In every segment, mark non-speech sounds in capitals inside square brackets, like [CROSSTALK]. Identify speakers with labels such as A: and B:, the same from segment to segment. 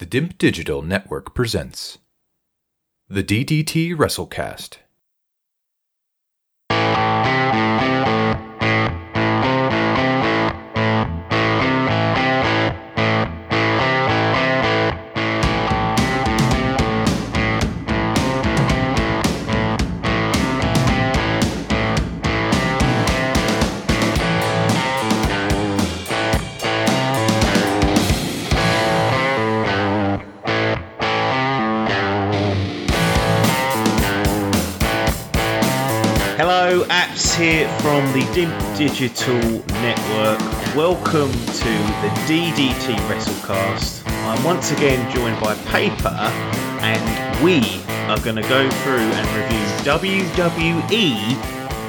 A: The DIMP Digital Network presents the DDT WrestleCast.
B: From the DIMP Digital Network. Welcome to the DDT WrestleCast. I'm once again joined by Paper, and we are going to go through and review WWE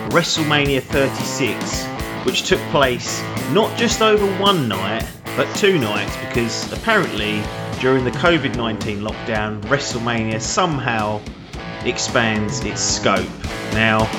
B: WrestleMania 36, which took place not just over one night, but two nights, because apparently during the COVID 19 lockdown, WrestleMania somehow expands its scope. Now,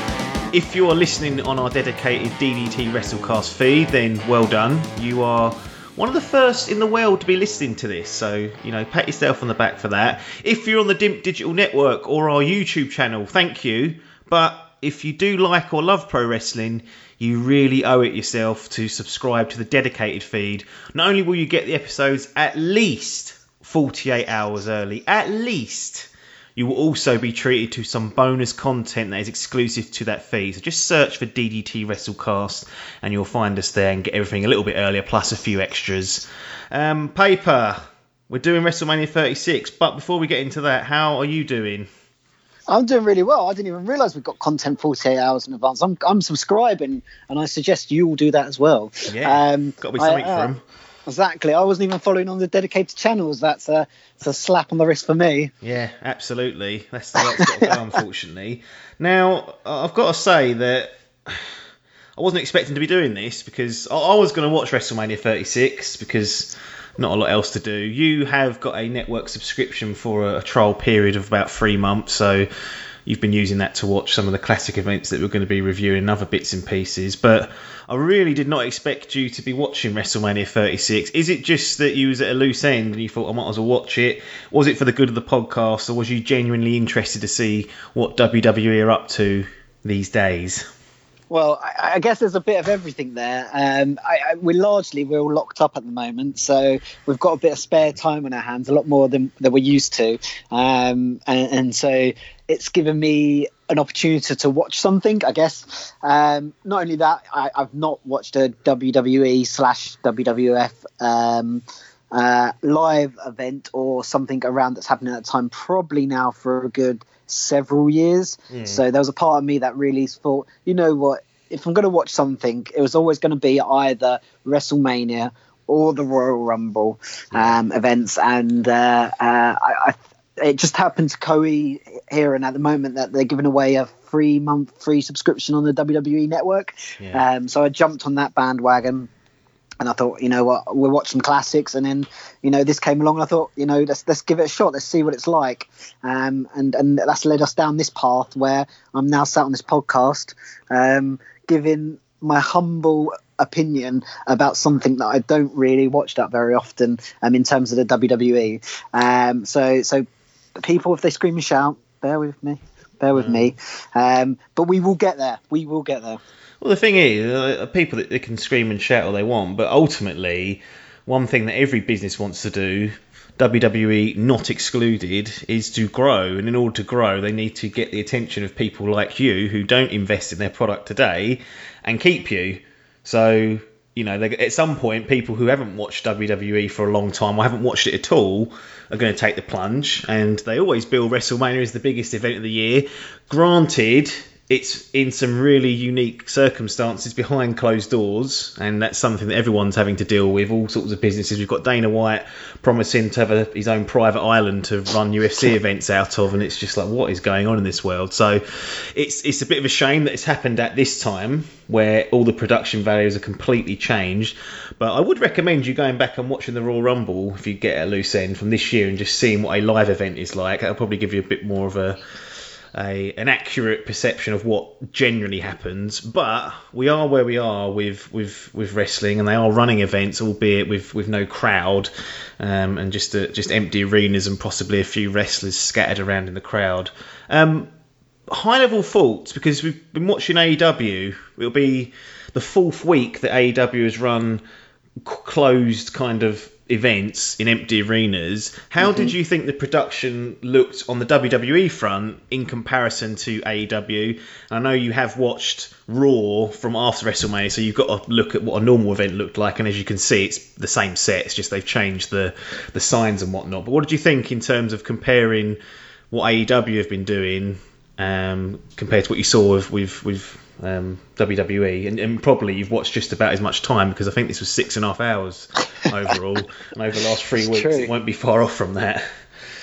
B: if you're listening on our dedicated DDT WrestleCast feed, then well done. You are one of the first in the world to be listening to this, so you know, pat yourself on the back for that. If you're on the DIMP Digital Network or our YouTube channel, thank you. But if you do like or love pro wrestling, you really owe it yourself to subscribe to the dedicated feed. Not only will you get the episodes at least 48 hours early, at least you will also be treated to some bonus content that is exclusive to that feed. So just search for DDT WrestleCast and you'll find us there and get everything a little bit earlier, plus a few extras. Um, paper, we're doing WrestleMania 36, but before we get into that, how are you doing?
C: I'm doing really well. I didn't even realise we've got content 48 hours in advance. I'm, I'm subscribing, and I suggest you all do that as well.
B: Yeah, um, got to be something
C: I,
B: uh, for them.
C: Exactly. I wasn't even following on the dedicated channels. That's a, that's a slap on the wrist for me.
B: Yeah, absolutely. That's the way it's got to go, unfortunately. Now, I've got to say that I wasn't expecting to be doing this because I, I was going to watch WrestleMania 36 because not a lot else to do. You have got a network subscription for a, a trial period of about three months, so you've been using that to watch some of the classic events that we're going to be reviewing and other bits and pieces. But I really did not expect you to be watching WrestleMania 36. Is it just that you was at a loose end and you thought I might as well watch it? Was it for the good of the podcast, or was you genuinely interested to see what WWE are up to these days?
C: Well, I, I guess there's a bit of everything there. Um, I, I, we're largely we're all locked up at the moment, so we've got a bit of spare time on our hands, a lot more than than we're used to, um, and, and so it's given me an opportunity to watch something. I guess. Um, not only that, I, have not watched a WWE slash WWF. Um, uh, live event or something around that's happening at the time, probably now for a good several years. Mm. So there was a part of me that really thought, you know what, if I'm going to watch something, it was always going to be either WrestleMania or the Royal Rumble um, events, and uh, uh, I, I, it just happened to co here and at the moment that they're giving away a free month free subscription on the WWE network. Yeah. Um, so I jumped on that bandwagon and I thought, you know what, we'll watch some classics, and then, you know, this came along. And I thought, you know, let's let's give it a shot. Let's see what it's like, um, and and that's led us down this path where I'm now sat on this podcast, um, giving my humble opinion about something that I don't really watch that very often, um, in terms of the WWE. Um, so so people, if they scream and shout, bear with me, bear with mm. me, um, but we will get there. We will get there.
B: Well, the thing is, uh, people that they can scream and shout all they want, but ultimately, one thing that every business wants to do, WWE not excluded, is to grow. And in order to grow, they need to get the attention of people like you who don't invest in their product today and keep you. So, you know, at some point, people who haven't watched WWE for a long time or haven't watched it at all are going to take the plunge. And they always bill WrestleMania as the biggest event of the year. Granted, it's in some really unique circumstances behind closed doors, and that's something that everyone's having to deal with. All sorts of businesses. We've got Dana White promising to have a, his own private island to run UFC [LAUGHS] events out of, and it's just like, what is going on in this world? So, it's it's a bit of a shame that it's happened at this time where all the production values are completely changed. But I would recommend you going back and watching the Royal Rumble if you get a loose end from this year and just seeing what a live event is like. That'll probably give you a bit more of a a an accurate perception of what generally happens. But we are where we are with with with wrestling, and they are running events, albeit with with no crowd, um, and just uh, just empty arenas and possibly a few wrestlers scattered around in the crowd. Um, high level thoughts because we've been watching AEW. It'll be the fourth week that AEW has run closed kind of events in empty arenas. How mm-hmm. did you think the production looked on the WWE front in comparison to AEW? I know you have watched Raw from after WrestleMania, so you've got to look at what a normal event looked like, and as you can see, it's the same set. It's just they've changed the the signs and whatnot. But what did you think in terms of comparing what AEW have been doing um, compared to what you saw with with, with um, WWE, and, and, probably you've watched just about as much time because I think this was six and a half hours [LAUGHS] overall, and over the last three weeks, true. it won't be far off from that.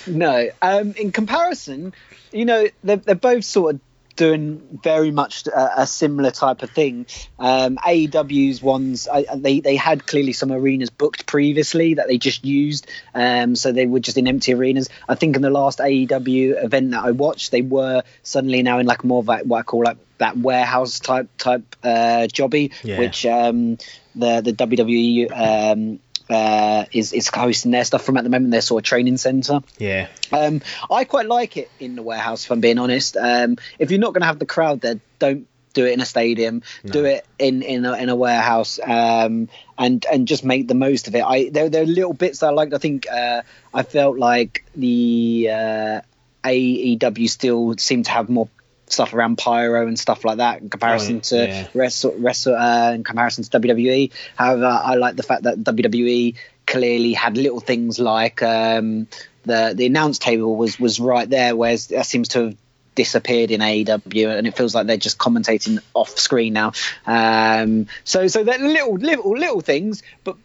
C: No, um, in comparison, you know they're, they're both sort of doing very much a, a similar type of thing. Um, AEW's ones, I, they they had clearly some arenas booked previously that they just used, um, so they were just in empty arenas. I think in the last AEW event that I watched, they were suddenly now in like more of like what I call like that warehouse type type uh, jobby, yeah. which um, the the WWE um, uh, is is hosting their stuff from at the moment. Their sort of training center.
B: Yeah.
C: Um, I quite like it in the warehouse. If I'm being honest, um, if you're not going to have the crowd there, don't do it in a stadium. No. Do it in in a, in a warehouse. Um, and and just make the most of it. I there there are little bits that I liked. I think uh, I felt like the uh, AEW still seemed to have more stuff around pyro and stuff like that in comparison to yeah. wrestle, wrestle uh, in comparison to WWE. However, I like the fact that WWE clearly had little things like um, the the announce table was was right there, whereas that seems to have disappeared in AEW, and it feels like they're just commentating off screen now. Um, so so they're little little little things, but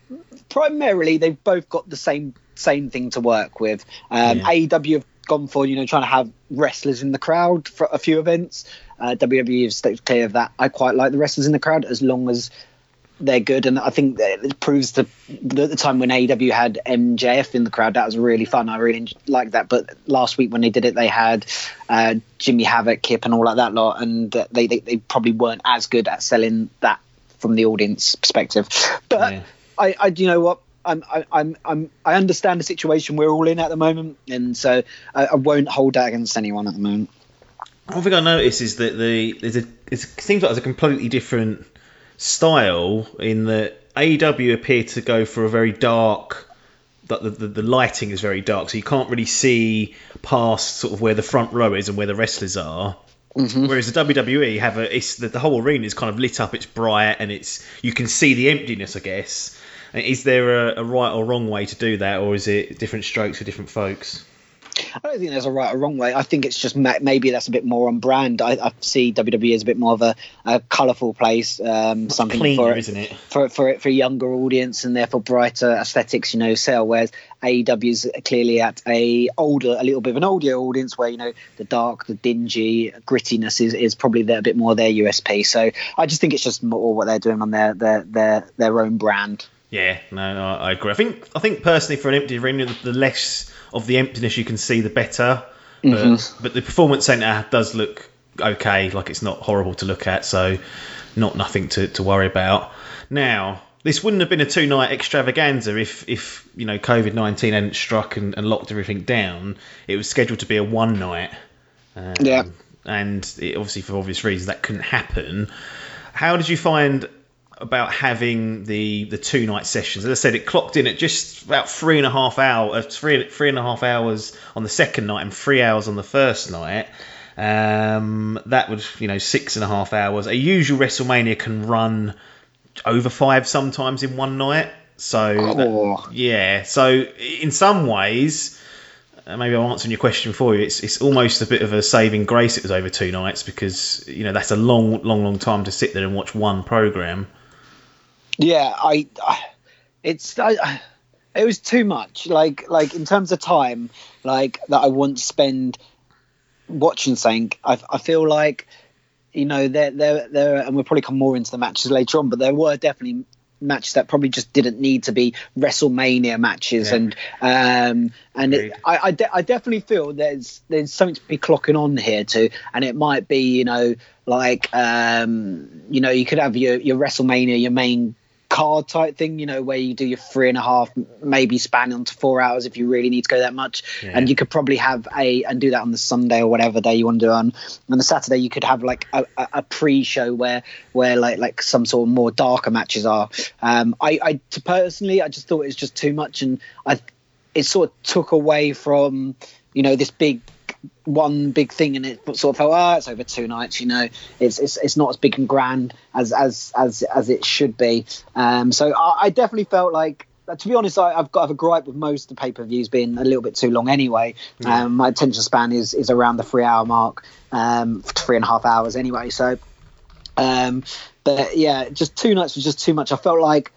C: primarily they've both got the same same thing to work with. Um, yeah. AEW have gone for you know trying to have wrestlers in the crowd for a few events. Uh, WWE has stayed clear of that. I quite like the wrestlers in the crowd as long as they're good, and I think it proves the the time when AEW had MJF in the crowd that was really fun. I really liked that. But last week when they did it, they had uh, Jimmy Havoc, Kip, and all like that lot, and they, they, they probably weren't as good at selling that from the audience perspective. But yeah. I, I, you know what? I'm, I'm, I'm, I understand the situation we're all in at the moment, and so I, I won't hold that against anyone at the moment.
B: One thing I noticed is that the there's a it seems like there's a completely different style in that AEW appear to go for a very dark. The, the, the lighting is very dark, so you can't really see past sort of where the front row is and where the wrestlers are. Mm-hmm. Whereas the WWE have a, it's the, the whole arena is kind of lit up, it's bright, and it's you can see the emptiness, I guess. Is there a, a right or wrong way to do that, or is it different strokes for different folks?
C: I don't think there's a right or wrong way. I think it's just maybe that's a bit more on brand. I, I see WWE as a bit more of a, a colourful place, um, something
B: cleaner,
C: for
B: isn't it?
C: For for for a younger audience and therefore brighter aesthetics. You know, sell. Whereas AEW is clearly at a older, a little bit of an older audience where you know the dark, the dingy grittiness is, is probably a bit more their USP. So I just think it's just more what they're doing on their their their their own brand.
B: Yeah, no, I agree. I think I think personally for an empty arena, the less of the emptiness you can see, the better. Mm-hmm. But, but the performance centre does look okay, like it's not horrible to look at, so not nothing to, to worry about. Now, this wouldn't have been a two night extravaganza if, if you know COVID nineteen hadn't struck and, and, locked everything down. It was scheduled to be a one night.
C: Um, yeah.
B: And it, obviously, for obvious reasons, that couldn't happen. How did you find about having the the two night sessions. As I said, it clocked in at just about three and a half hours, uh, three three and a half hours on the second night, and three hours on the first night. Um, that would you know six and a half hours. A usual WrestleMania can run over five sometimes in one night. So oh. that, yeah, so in some ways. Uh, maybe I'm answering your question for you. It's it's almost a bit of a saving grace. It was over two nights because you know that's a long, long, long time to sit there and watch one program.
C: Yeah, I, I it's I, it was too much. Like like in terms of time, like that I want to spend watching something. I I feel like you know there there there and we'll probably come more into the matches later on, but there were definitely matches that probably just didn't need to be WrestleMania matches,
B: Yeah.
C: and um, and it, I I, de- I definitely feel there's there's something to be clocking on here too, and it might be you know like um, you know you could have your your WrestleMania your main card type thing, you know, where you do your three and a half, maybe span onto four hours if you really need to go that much.
B: Yeah.
C: And you could probably have a and do that on the Sunday or whatever day you want to do on. On the Saturday, you could have like a, a, a pre-show where where like like some sort of more darker matches are. Um, I, I to personally, I just thought it was just too much, and I it sort of took away from you know this big one big thing and it sort of felt oh it's over two nights you know it's it's, it's not as big and grand as as as as it should be um so i, I definitely felt like to be honest, I, I've got I have a gripe with most of the pay per views being a little bit too long anyway. Um, my attention span is is around the three hour mark, um, three and a half hours anyway. So, um, but yeah, just two nights was just too much. I felt like,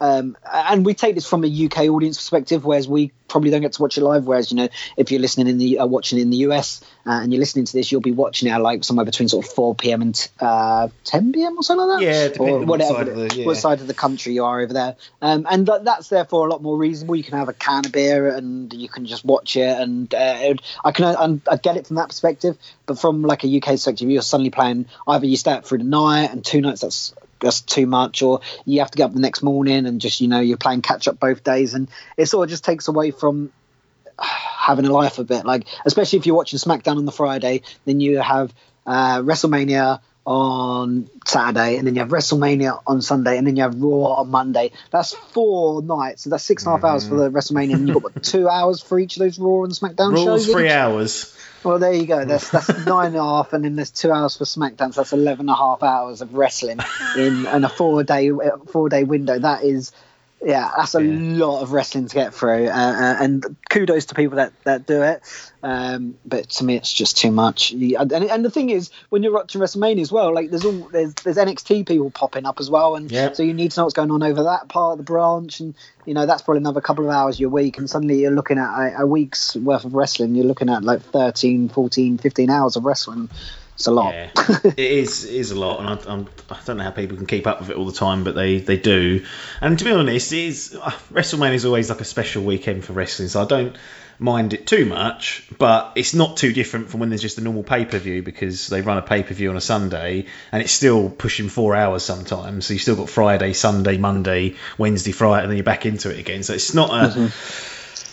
C: um, and we take this from a UK audience perspective, whereas we probably don't get to watch it live. Whereas you know, if you're listening in the uh, watching in the US uh, and you're listening to this, you'll be watching it at like somewhere between sort of 4 p.m. and uh, 10 p.m. or something like that.
B: Yeah, depending
C: or
B: on what
C: whatever
B: side of the- yeah.
C: what side of the country you are over there. Um, and th- that's therefore a lot more reasonable. You can have a can of beer and you can just watch it. And uh, it- I can I, I get it from that perspective. But from like a UK perspective, you're suddenly playing either you stay up through the night and two nights that's that's too much, or you have to get up the next morning and just you know you're playing catch up both days, and it sort of just takes away from [SIGHS] having a life a bit. Like especially if you're watching SmackDown on the Friday, then you have uh, WrestleMania on Saturday, and then you have WrestleMania on Sunday, and then you have Raw on Monday. That's four nights, so that's six and a half hours for the WrestleMania, and you've got what, [LAUGHS] two hours for each of those Raw and SmackDown
B: Rules
C: shows.
B: three hours.
C: Well, there you go. That's that's [LAUGHS] nine and a half, and then there's two hours for SmackDown. So that's eleven and a half hours of wrestling in, in a four day four day window. That is, yeah, that's a
B: Yeah.
C: lot of wrestling to get through. Uh, uh, and kudos to people that that do it. Um, but to me, it's just too much. And, and the thing is, when you're watching WrestleMania as well, like there's all there's there's NXT people popping up as well, and so you need to know what's going on over that part of the branch, and you know that's probably another couple of hours your week, and suddenly you're looking at a, a week's worth of wrestling. You're looking at like 13, 14, 15 hours of wrestling. It's a lot.
B: Yeah, it is it is a lot, and I, I'm, I don't know how people can keep up with it all the time, but they, they do. And to be honest, it is uh, WrestleMania is always like a special weekend for wrestling, so I don't mind it too much. But it's not too different from when there's just a normal pay per view because they run a pay per view on a Sunday, and it's still pushing four hours sometimes. So you've still got Friday, Sunday, Monday, Wednesday, Friday, and then you're back into it again. So it's not a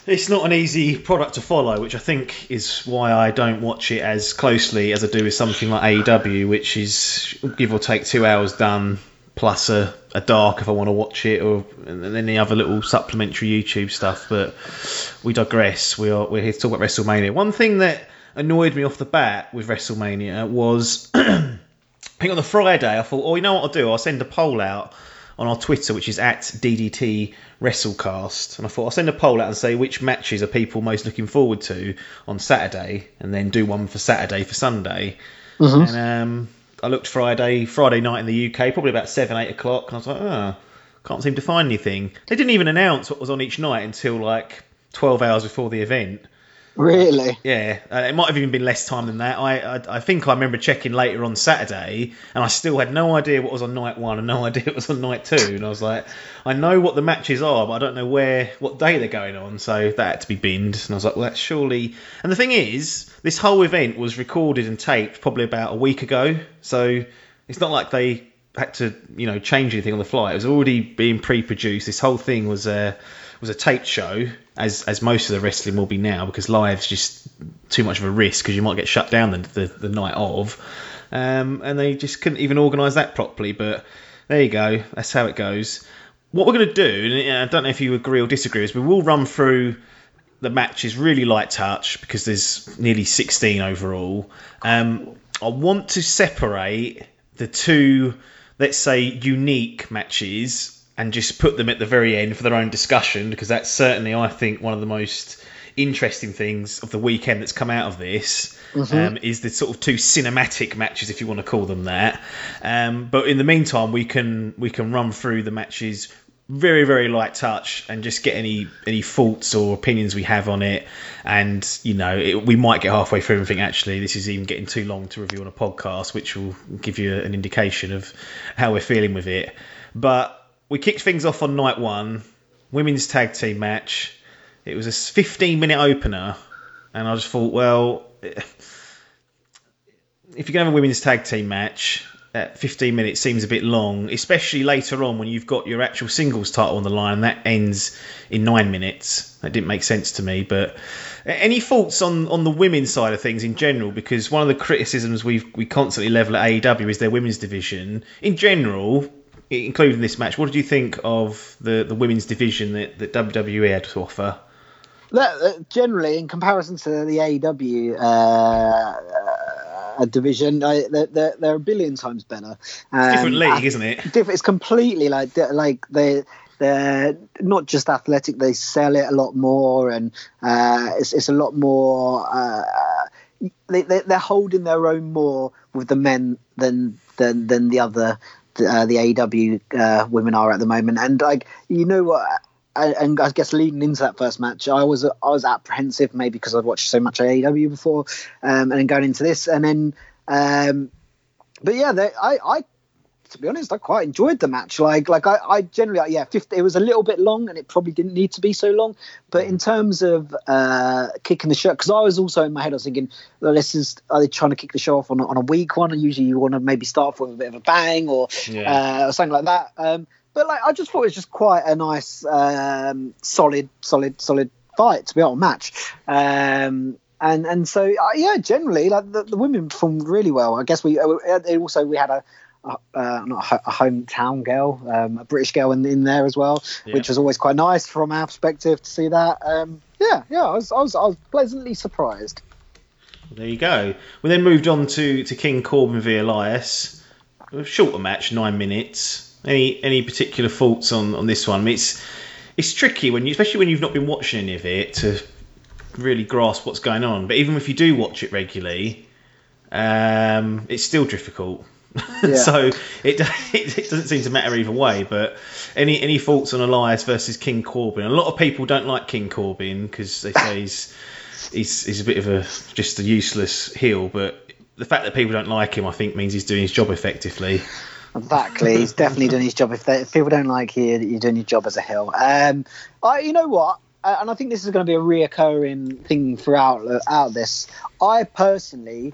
B: it's not an easy product to follow, which I think is why I don't watch it as closely as I do with something like AEW, which is give or take two hours done plus a, a dark if I want to watch it, or the other little supplementary YouTube stuff. But we digress. We are we're here to talk about WrestleMania. One thing that annoyed me off the bat with WrestleMania was [CLEARS THROAT] I think on the Friday I thought, oh, you know what I'll do? I'll send a poll out on our Twitter, which is at DDT WrestleCast, and I thought I'll send a poll out and say which matches are people most looking forward to on Saturday, and then do one for Saturday for Sunday. And um, I looked Friday, Friday night in the UK, probably about seven, eight o'clock, and I was like, oh, can't seem to find anything. They didn't even announce what was on each night until like twelve hours before the event.
C: Really?
B: Yeah, uh, it might have even been less time than that. I, I I think I remember checking later on Saturday, and I still had no idea what was on night one and no [LAUGHS] idea what was on night two. And I was like, I know what the matches are, but I don't know where, what day they're going on. So that had to be binned. And I was like, well, that's surely. And the thing is, this whole event was recorded and taped probably about a week ago. So it's not like they had to, you know, change anything on the fly. It was already being pre-produced. This whole thing was a was a taped show, as as most of the wrestling will be now, because live's just too much of a risk because you might get shut down the the, the night of, um, and they just couldn't even organise that properly. But there you go, that's how it goes. What we're going to do, and I don't know if you agree or disagree, is we will run through the matches really light touch because there's nearly 16 overall. Um, I want to separate the two, let's say, unique matches and just put them at the very end for their own discussion because that's certainly, I think, one of the most interesting things of the weekend that's come out of this um, is the sort of two cinematic matches, if you want to call them that. Um, but in the meantime, we can we can run through the matches very very light touch and just get any any faults or opinions we have on it. And you know it, we might get halfway through and think actually this is even getting too long to review on a podcast which will give you an indication of how we're feeling with it. But we kicked things off on night one, women's tag team match. It was a 15 minute opener, and I just thought, well, if you're going to have a women's tag team match, at 15 minutes seems a bit long, especially later on when you've got your actual singles title on the line. That ends in nine minutes. That didn't make sense to me. But any thoughts on, on the women's side of things in general? Because one of the criticisms we we constantly level at AEW is their women's division. In general, including this match, what did you think of the, the women's division that, that WWE had to offer?
C: That, uh, generally, in comparison to the AEW uh, uh, division, they're, they're, they're, a billion times better.
B: Um, different league, isn't it? [LAUGHS]
C: It's completely like like they they're not just athletic; they sell it a lot more, and uh, it's it's a lot more. Uh, they, they are holding their own more with the men than than than the other uh, the AEW uh, women are at the moment. And like you know what, and I guess leading into that first match, I was I was apprehensive maybe because I'd watched so much AEW before, um, and then going into this, and then, um, but yeah, they, I I to be honest, I quite enjoyed the match. Like, like I, I generally, yeah, 50, it was a little bit long, and it probably didn't need to be so long. But in terms of uh, kicking the show, because I was also in my head, I was thinking, well, this is are they trying to kick the show off on, on a weak one? And usually, you want to maybe start off with a bit of a bang or, yeah. uh, or something like that. Um, but like, I just thought it was just quite a nice, um, solid, solid, solid fight to be able to match. Um, and and so uh, yeah, generally like the, the women performed really well. I guess we uh, also we had a uh, not a, hometown girl, um, a British girl in, in there as well, yeah. which was always quite nice from our perspective to see that. Um, yeah, yeah, I was, I was, I was pleasantly surprised.
B: There you go. We then moved on to, to King Corbin v Elias. A shorter match, nine minutes. Any any particular thoughts on, on this one? I mean, it's it's tricky when you, especially when you've not been watching any of it, to really grasp what's going on. But even if you do watch it regularly, um, it's still difficult. Yeah. [LAUGHS] so it, [LAUGHS] it doesn't seem to matter either way. But any any thoughts on Elias versus King Corbin? A lot of people don't like King Corbin because they say he's, he's he's a bit of a just a useless heel. But the fact that people don't like him, I think, means he's doing his job effectively.
C: Exactly, he's definitely doing his job. If, they, if people don't like you, that you're doing your job as a heel. Um, I, you know what? Uh, and I think this is going to be a reoccurring thing throughout uh, out this. I personally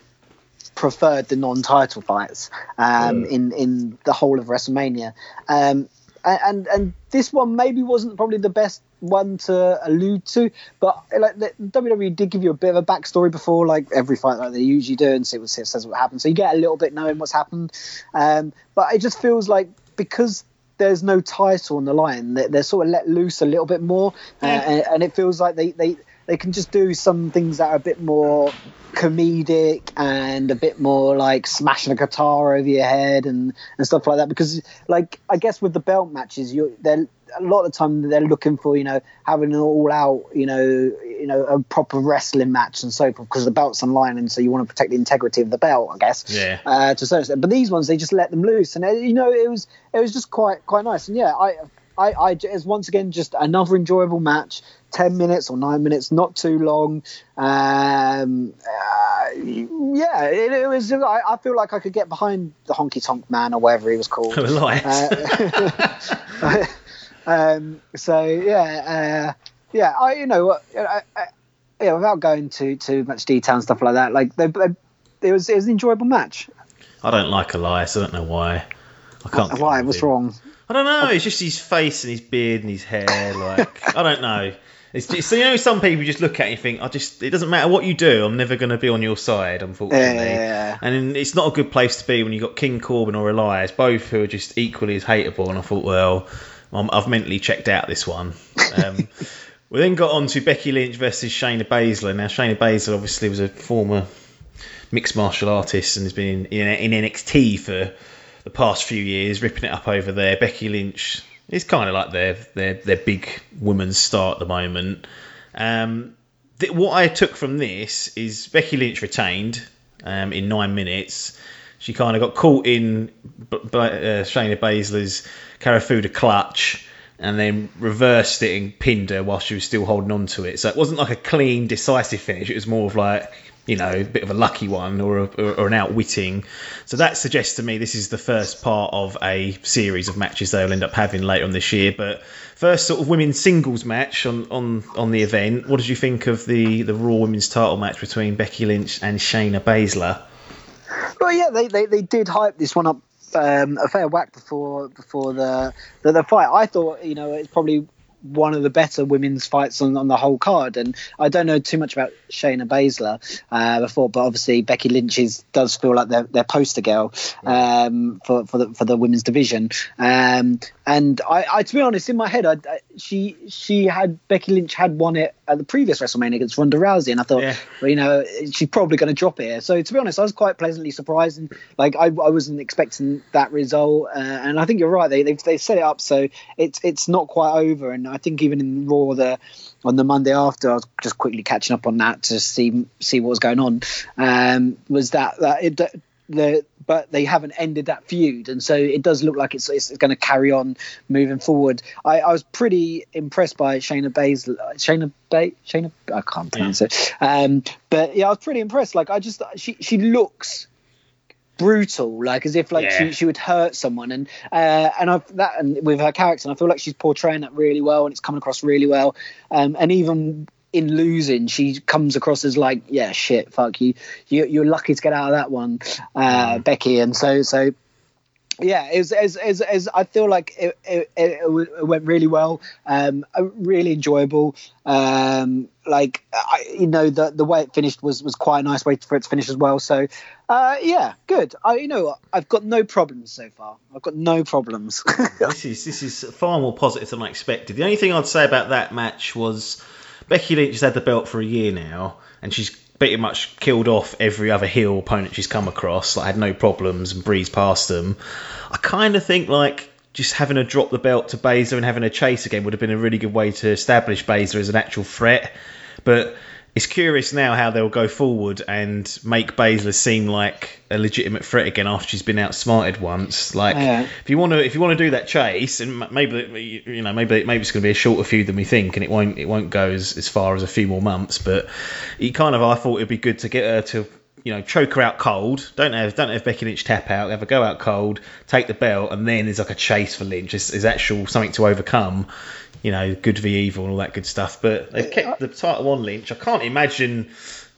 C: preferred the non-title fights um, mm. in in the whole of WrestleMania. Um, and and this one maybe wasn't probably the best one to allude to, but like the, WWE did give you a bit of a backstory before like every fight like they usually do, and see what says what happened. So you get a little bit knowing what's happened. Um, but it just feels like because there's no title on the line, they're, they're sort of let loose a little bit more, uh, and, and, it feels like they they they can just do some things that are a bit more comedic and a bit more like smashing a guitar over your head and, and stuff like that. Because like I guess with the belt matches, you're they're a lot of the time they're looking for you know having an all out you know you know a proper wrestling match and so forth because the belt's on line and so you want to protect the integrity of the belt I guess.
B: Yeah. Uh,
C: to a certain extent. But these ones they just let them loose. And uh, you know it was it was just quite quite nice. And yeah I I, I it's once again just another enjoyable match. Ten minutes or nine minutes, not too long. Um, uh, yeah, it, it was. I, I, feel like I could get behind the Honky Tonk Man or whatever he was called. uh, [LAUGHS] um, so yeah, uh, yeah. I you know, uh, yeah, without going to too much detail and stuff like that, like they, they, it was it was an enjoyable match.
B: I don't like Elias. I don't know why. I can't.
C: Why? What's wrong?
B: I don't know. It's just his face and his beard and his hair. Like I don't know. It's just, so you know some people just look at you and think, I just it doesn't matter what you do, I'm never going to be on your side, unfortunately.
C: Yeah.
B: And it's not a good place to be when you've got King Corbin or Elias, both who are just equally as hateable. And I thought, well, i have mentally checked out this one. Um, [LAUGHS] we then got on to Becky Lynch versus Shayna Baszler. Now Shayna Baszler obviously was a former mixed martial artist and has been in, in NXT for the past few years, ripping it up over there. Becky Lynch is kind of like their their their big woman's star at the moment. Um, th- what I took from this is Becky Lynch retained um, in nine minutes. She kind of got caught in B- B- uh, Shayna Baszler's Kirifuda clutch and then reversed it and pinned her while she was still holding on to it. So it wasn't like a clean, decisive finish. It was more of like you know, a bit of a lucky one or, a, or, an outwitting. So that suggests to me this is the first part of a series of matches they'll end up having later on this year. But first sort of women's singles match on, on, on the event. What did you think of the, the Raw Women's title match between Becky Lynch and Shayna Baszler?
C: Well, yeah, they, they, they did hype this one up um, a fair whack before before the, the, the fight. I thought you know it's probably one of the better women's fights on, on the whole card. And I don't know too much about Shayna Baszler uh, before, but obviously Becky Lynch is, does feel like their, their poster girl um, for for the for the women's division. Um, and I, I, to be honest, in my head, I, I, she she had Becky Lynch had won it at the previous WrestleMania against Ronda Rousey, and I thought, yeah. well, you know, she's probably going to drop it here. So to be honest, I was quite pleasantly surprised, and like I, I wasn't expecting that result. Uh, and I think you're right; they they set it up so it's it's not quite over. And I think even in Raw, the on the Monday after, I was just quickly catching up on that to see see what was going on. Um, was that that it, the but they haven't ended that feud, and so it does look like it's, it's going to carry on moving forward. I, I, was pretty impressed by Shayna Baszler, Shayna Bay, Shayna, I can't pronounce yeah. it, um, but yeah, I was pretty impressed. Like I just she she looks brutal, like as if like yeah. she, she would hurt someone, and uh, and I've that and with her character, and I feel like she's portraying that really well, and it's coming across really well, um, and even in losing, she comes across as like, yeah, shit, fuck you, you you're lucky to get out of that one, uh, mm. Becky, and so so yeah, it was as as, as I feel like it, it, it went really well, um, uh, really enjoyable. Um, like I, you know, the the way it finished was was quite a nice way for it to finish as well. So, uh, yeah, good. I you know I've got no problems so far. I've got no problems. [LAUGHS]
B: this is this is far more positive than I expected. The only thing I'd say about that match was Becky Lynch has had the belt for a year now, and she's pretty much killed off every other heel opponent she's come across. Like, had no problems and breezed past them. I kind of think like just having her drop the belt to Baszler and having a chase again would have been a really good way to establish Baszler as an actual threat. But it's curious now how they'll go forward and make Baszler seem like a legitimate threat again after she's been outsmarted once. Like, yeah. if you want to, if you want to do that chase, and maybe you know, maybe maybe it's going to be a shorter feud than we think, and it won't it won't go as, as far as a few more months. But he kind of, I thought it'd be good to get her to you know, choke her out cold. Don't have don't have Becky Lynch tap out. Have her go out cold, take the belt, and then there's like a chase for Lynch. There's, actual something to overcome. You know, good v evil and all that good stuff. But they've kept the title on Lynch. I can't imagine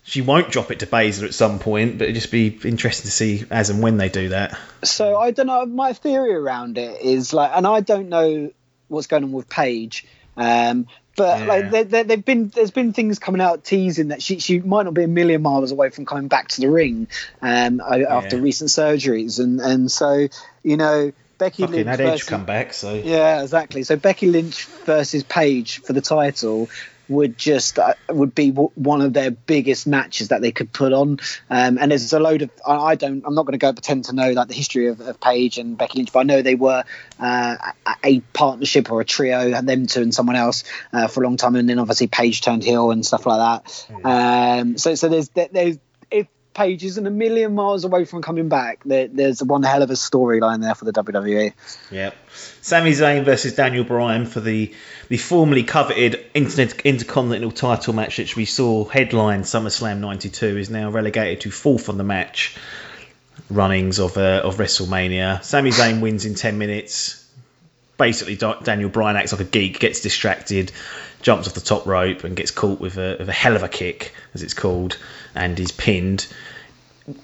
B: she won't drop it to Baszler at some point, but it'd just be interesting to see as and when they do that.
C: So I don't know. My theory around it is like, and I don't know what's going on with Paige. Um, but yeah. like there, have been there's been things coming out teasing that she she might not be a million miles away from coming back to the ring um, yeah. after recent surgeries and and so you know Becky
B: Fucking
C: Lynch
B: had versus, Edge come back so
C: yeah exactly so Becky Lynch versus Paige for the title would just uh, would be w- one of their biggest matches that they could put on. Um, and there's a load of I, I don't I'm not going to go pretend to know like the history of, of Paige and Becky Lynch, but I know they were uh, a partnership or a trio, and them two and someone else uh, for a long time, and then obviously Paige turned heel and stuff like that. Um, so so there's there's Paige isn't a million miles away from coming back, there, there's one hell of a storyline there for the WWE.
B: Yep. Sami Zayn versus Daniel Bryan for the the formerly coveted Intercontinental title match, which we saw headline SummerSlam 92, is now relegated to fourth on the match runnings of uh, of WrestleMania. Sami Zayn wins in 10 minutes. Basically, Daniel Bryan acts like a geek, gets distracted, jumps off the top rope, and gets caught with a, with a hell of a kick, as it's called, and is pinned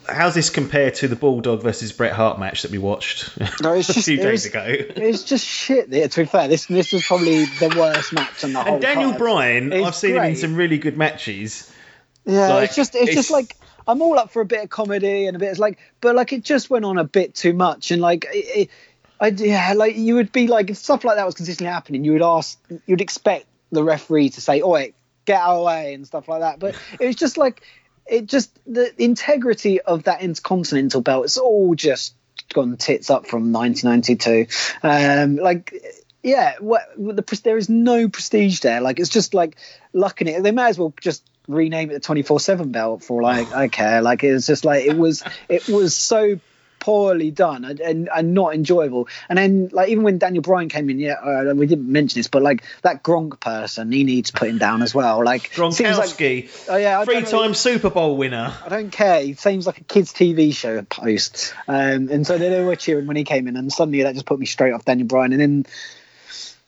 B: how's this compare to the Bulldog versus Bret Hart match that we watched no, it's [LAUGHS] just, a few days
C: was,
B: ago?
C: It's just shit. To be fair, this this was probably the worst match on the whole.
B: And Daniel
C: card.
B: Bryan, it's I've seen great. him in some really good matches.
C: Yeah, like, it's just it's, it's, just like I'm all up for a bit of comedy and a bit. It's like, but like it just went on a bit too much, and like. It, it, I, yeah, like you would be like if stuff like that was consistently happening, you would ask, you'd expect the referee to say, "Oi, get out of the way" and stuff like that. But it was just like it just the integrity of that intercontinental belt it's all just gone tits up from 1992 um like yeah what the there is no prestige there. Like it's just like lucking it. They may as well just rename it the 24/7 belt for like I care. Like it's just like it was it was so poorly done and, and, and not enjoyable. And then like even when Daniel Bryan came in, yeah, uh, we didn't mention this, but like that Gronk person, he needs putting down as well. Like [LAUGHS]
B: Gronkowski,
C: like, oh yeah,
B: three-time Super Bowl winner.
C: I don't care. He seems like a kids' TV show post, um, and so they were cheering when he came in, and suddenly that just put me straight off Daniel Bryan, and then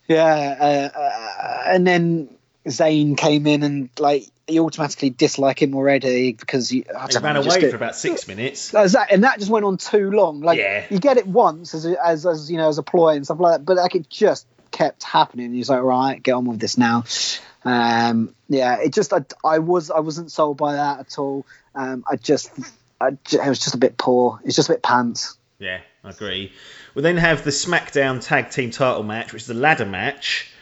C: yeah, uh, uh, and then Zayn came in and like you automatically dislike him already because you,
B: he ran
C: know,
B: away for about six minutes.
C: That, and that just went on too long. Like
B: yeah.
C: you get it once as, a, as as you know as a ploy and stuff like that, but like it just kept happening. He's like, right, get on with this now. Um, yeah, it just I, I was I wasn't sold by that at all. Um, I just I, it was just a bit poor. It's just a bit pants.
B: Yeah, I agree. We then have the SmackDown Tag Team Title match, which is the ladder match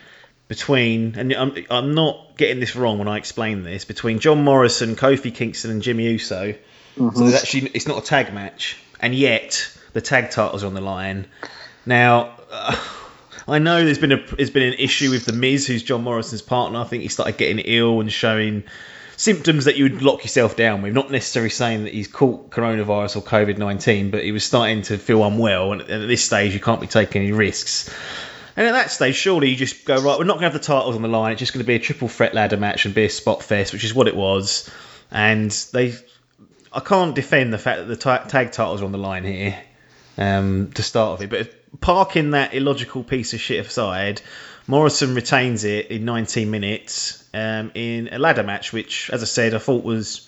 B: between, and I'm, I'm not getting this wrong when I explain this, between John Morrison, Kofi Kingston, and Jimmy Uso. Mm-hmm. So actually, it's not a tag match, and yet the tag titles are on the line. Now, uh, I know there's been a there's been an issue with the Miz, who's John Morrison's partner. I think he started getting ill and showing symptoms that you would lock yourself down with. Not necessarily saying that he's caught coronavirus or COVID nineteen, but he was starting to feel unwell. And at this stage, you can't be taking any risks. And at that stage, surely you just go right. We're not going to have the titles on the line. It's just going to be a triple threat ladder match and be a spot fest, which is what it was. And they, I can't defend the fact that the tag titles are on the line here um, to start with it. But parking that illogical piece of shit aside, Morrison retains it in 19 minutes um, in a ladder match, which, as I said, I thought was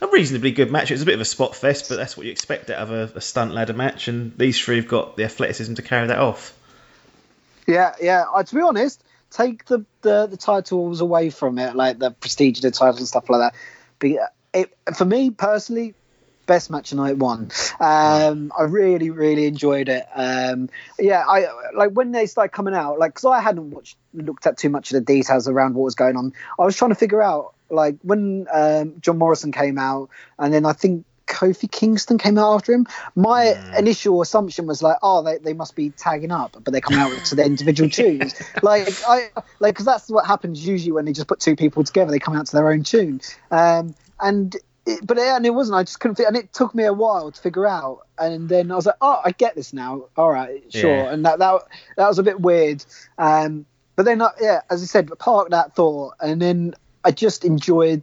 B: a reasonably good match. It was a bit of a spot fest, but that's what you expect out of a, a stunt ladder match, and these three have got the athleticism to carry that off.
C: Yeah, yeah. Uh, to be honest, take the, the, the titles away from it, like the prestige of the title and stuff like that. But uh, it, for me personally, best match of night one. Um, I really, really enjoyed it. Um, yeah, I like when they started coming out, like because I hadn't watched, looked at too much of the details around what was going on. I was trying to figure out like when um, John Morrison came out, and then I think Kofi Kingston came out after him. My mm. initial assumption was like, oh, they, they must be tagging up, but they come out to their individual [LAUGHS] tunes. Like I like because that's what happens usually when they just put two people together. They come out to their own tune. Um, and it, but it, and it wasn't. I just couldn't. Fit, and it took me a while to figure out. And then I was like, oh, I get this now. All right, sure. Yeah. And that that that was a bit weird. Um, but then, uh, yeah, as I said, park that thought, and then I just enjoyed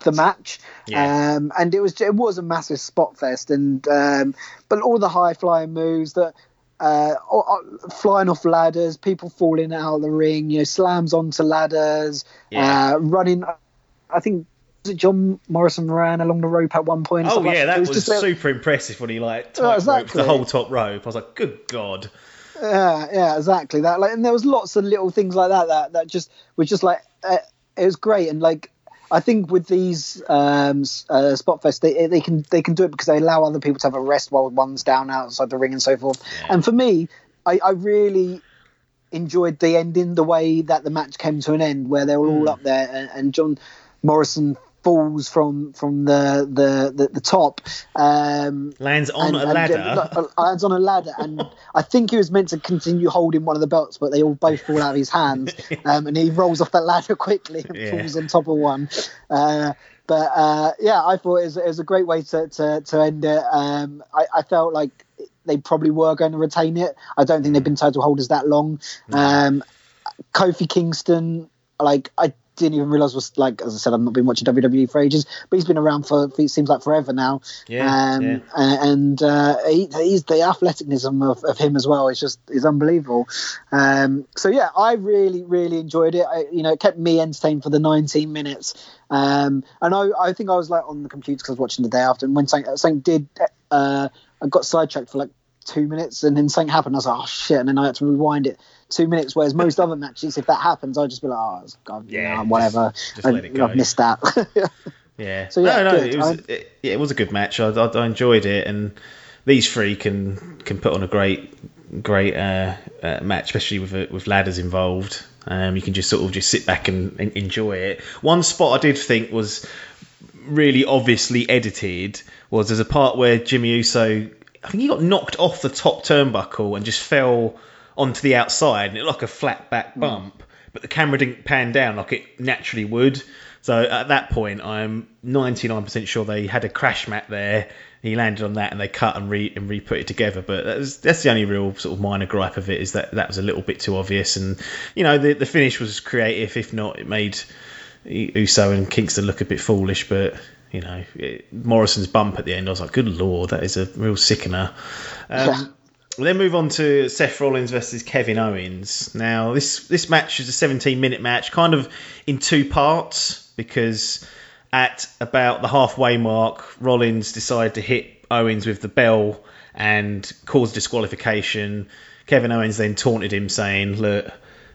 C: the match. Yeah. Um, and it was it was a massive spot fest, and um, but all the high flying moves that. Uh, flying off ladders, people falling out of the ring, you know, slams onto ladders, yeah. uh, running. I think John Morrison ran along the rope at one point.
B: Oh yeah, that was, was super impressive when he like tight exactly. the whole top rope. I was like, good god.
C: Yeah, yeah, exactly that. Like, and there was lots of little things like that that that just was just like uh, it was great and like I think with these um, uh, Spotfest, they they can they can do it because they allow other people to have a rest while one's down outside the ring and so forth. Yeah. And for me, I, I, really enjoyed the ending, the way that the match came to an end, where they were all mm. up there, and, and John Morrison falls from from the the the, the top um,
B: lands on and, a ladder. and,
C: uh, lands on a ladder. And [LAUGHS] i think he was meant to continue holding one of the belts but they all both fall out of his hands. [LAUGHS] Um, and he rolls off that ladder quickly and yeah. falls on top of one. Uh, but uh, yeah i thought it was, it was, a great way to to, to end it. Um, I, I, felt like they probably were going to retain it. I don't think they've been title holders that long. Um, kofi kingston like I didn't even realize was like as I said, I've not been watching WWE for ages, but he's been around for it seems like forever now.
B: Yeah, um, yeah.
C: and uh, he, he's the athleticism of, of him as well. It's just is unbelievable. Um, so yeah, I really really enjoyed it. I, you know, it kept me entertained for the 19 minutes. Um, and I, I think I was like on the computer because I was watching the day after, and when something, something did, uh, I got sidetracked for like two minutes, and then something happened. I was like, oh shit, and then I had to rewind it two minutes. Whereas most other matches, if that happens, I'll just be like, oh, God, yeah, know, whatever. Just, just let it go. I've missed that. [LAUGHS]
B: yeah. So yeah, no, no, it was it, yeah, it was a good match. I, I, I, enjoyed it, and these three can can put on a great great uh, uh, match, especially with uh, with ladders involved. Um, you can just sort of just sit back and, and enjoy it. One spot I did think was really obviously edited was there's a part where Jimmy Uso I think he got knocked off the top turnbuckle and just fell onto the outside, and it looked like a flat back hmm. bump. But the camera didn't pan down like it naturally would. So at that point, I'm 99% sure they had a crash mat there. He landed on that, and they cut and re and re put it together. But that's, that's the only real sort of minor gripe of it is that that was a little bit too obvious. And you know, the the finish was creative. If not, it made Uso and Kingston look a bit foolish. But you know, it, Morrison's bump at the end, I was like, good lord, that is a real sickener. Um, yeah. We'll then move on to Seth Rollins versus Kevin Owens. Now, this this match is a 17 minute match, kind of in two parts because at about the halfway mark, Rollins decided to hit Owens with the bell and cause disqualification. Kevin Owens then taunted him, saying, "Look,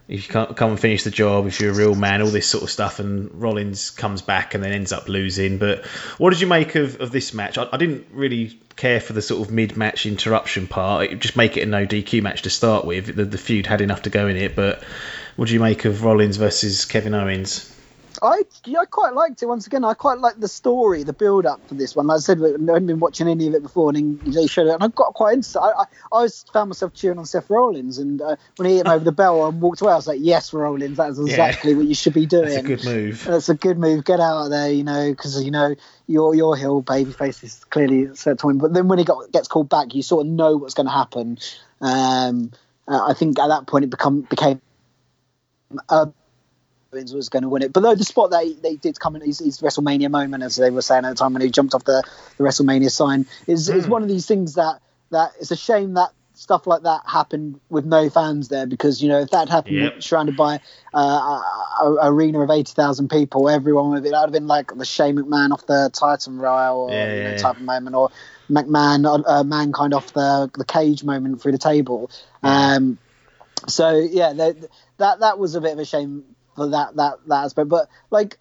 B: if you can't come and finish the job, if you're a real man, all this sort of stuff." And Rollins comes back and then ends up losing. But what did you make of, of this match? I, I didn't really care for the sort of mid-match interruption part. It just make it a no DQ match to start with. The, the feud had enough to go in it. But what do you make of Rollins versus Kevin Owens?
C: I yeah, I quite liked it. Once again, I quite liked the story, the build up for this one. Like I said, I hadn't been watching any of it before, and they showed it, and I got quite into. I, I, I was found myself cheering on Seth Rollins, and uh, when he hit him over the bell and walked away, I was like, "Yes, Rollins, that's exactly yeah. what you should be doing."
B: That's a good move.
C: That's a good move. Get out of there, you know, because you know your your heel babyface is clearly set to win. But then when he got gets called back, you sort of know what's going to happen. Um, I think at that point it become became. Uh, was going to win it. But though the spot they they did come in his, his, WrestleMania moment, as they were saying at the time when he jumped off the, the WrestleMania sign, is mm. is hmm. one of these things that that it's a shame that stuff like that happened with no fans there because you know if that happened yep. surrounded by uh, a, arena of eighty thousand people, everyone would it would have been like the Shane McMahon off the Titan Royal or yeah, you know, type of moment, or McMahon uh, uh, mankind off the the cage moment through the table. Um, so yeah, that that that was a bit of a shame for that that that aspect. But like,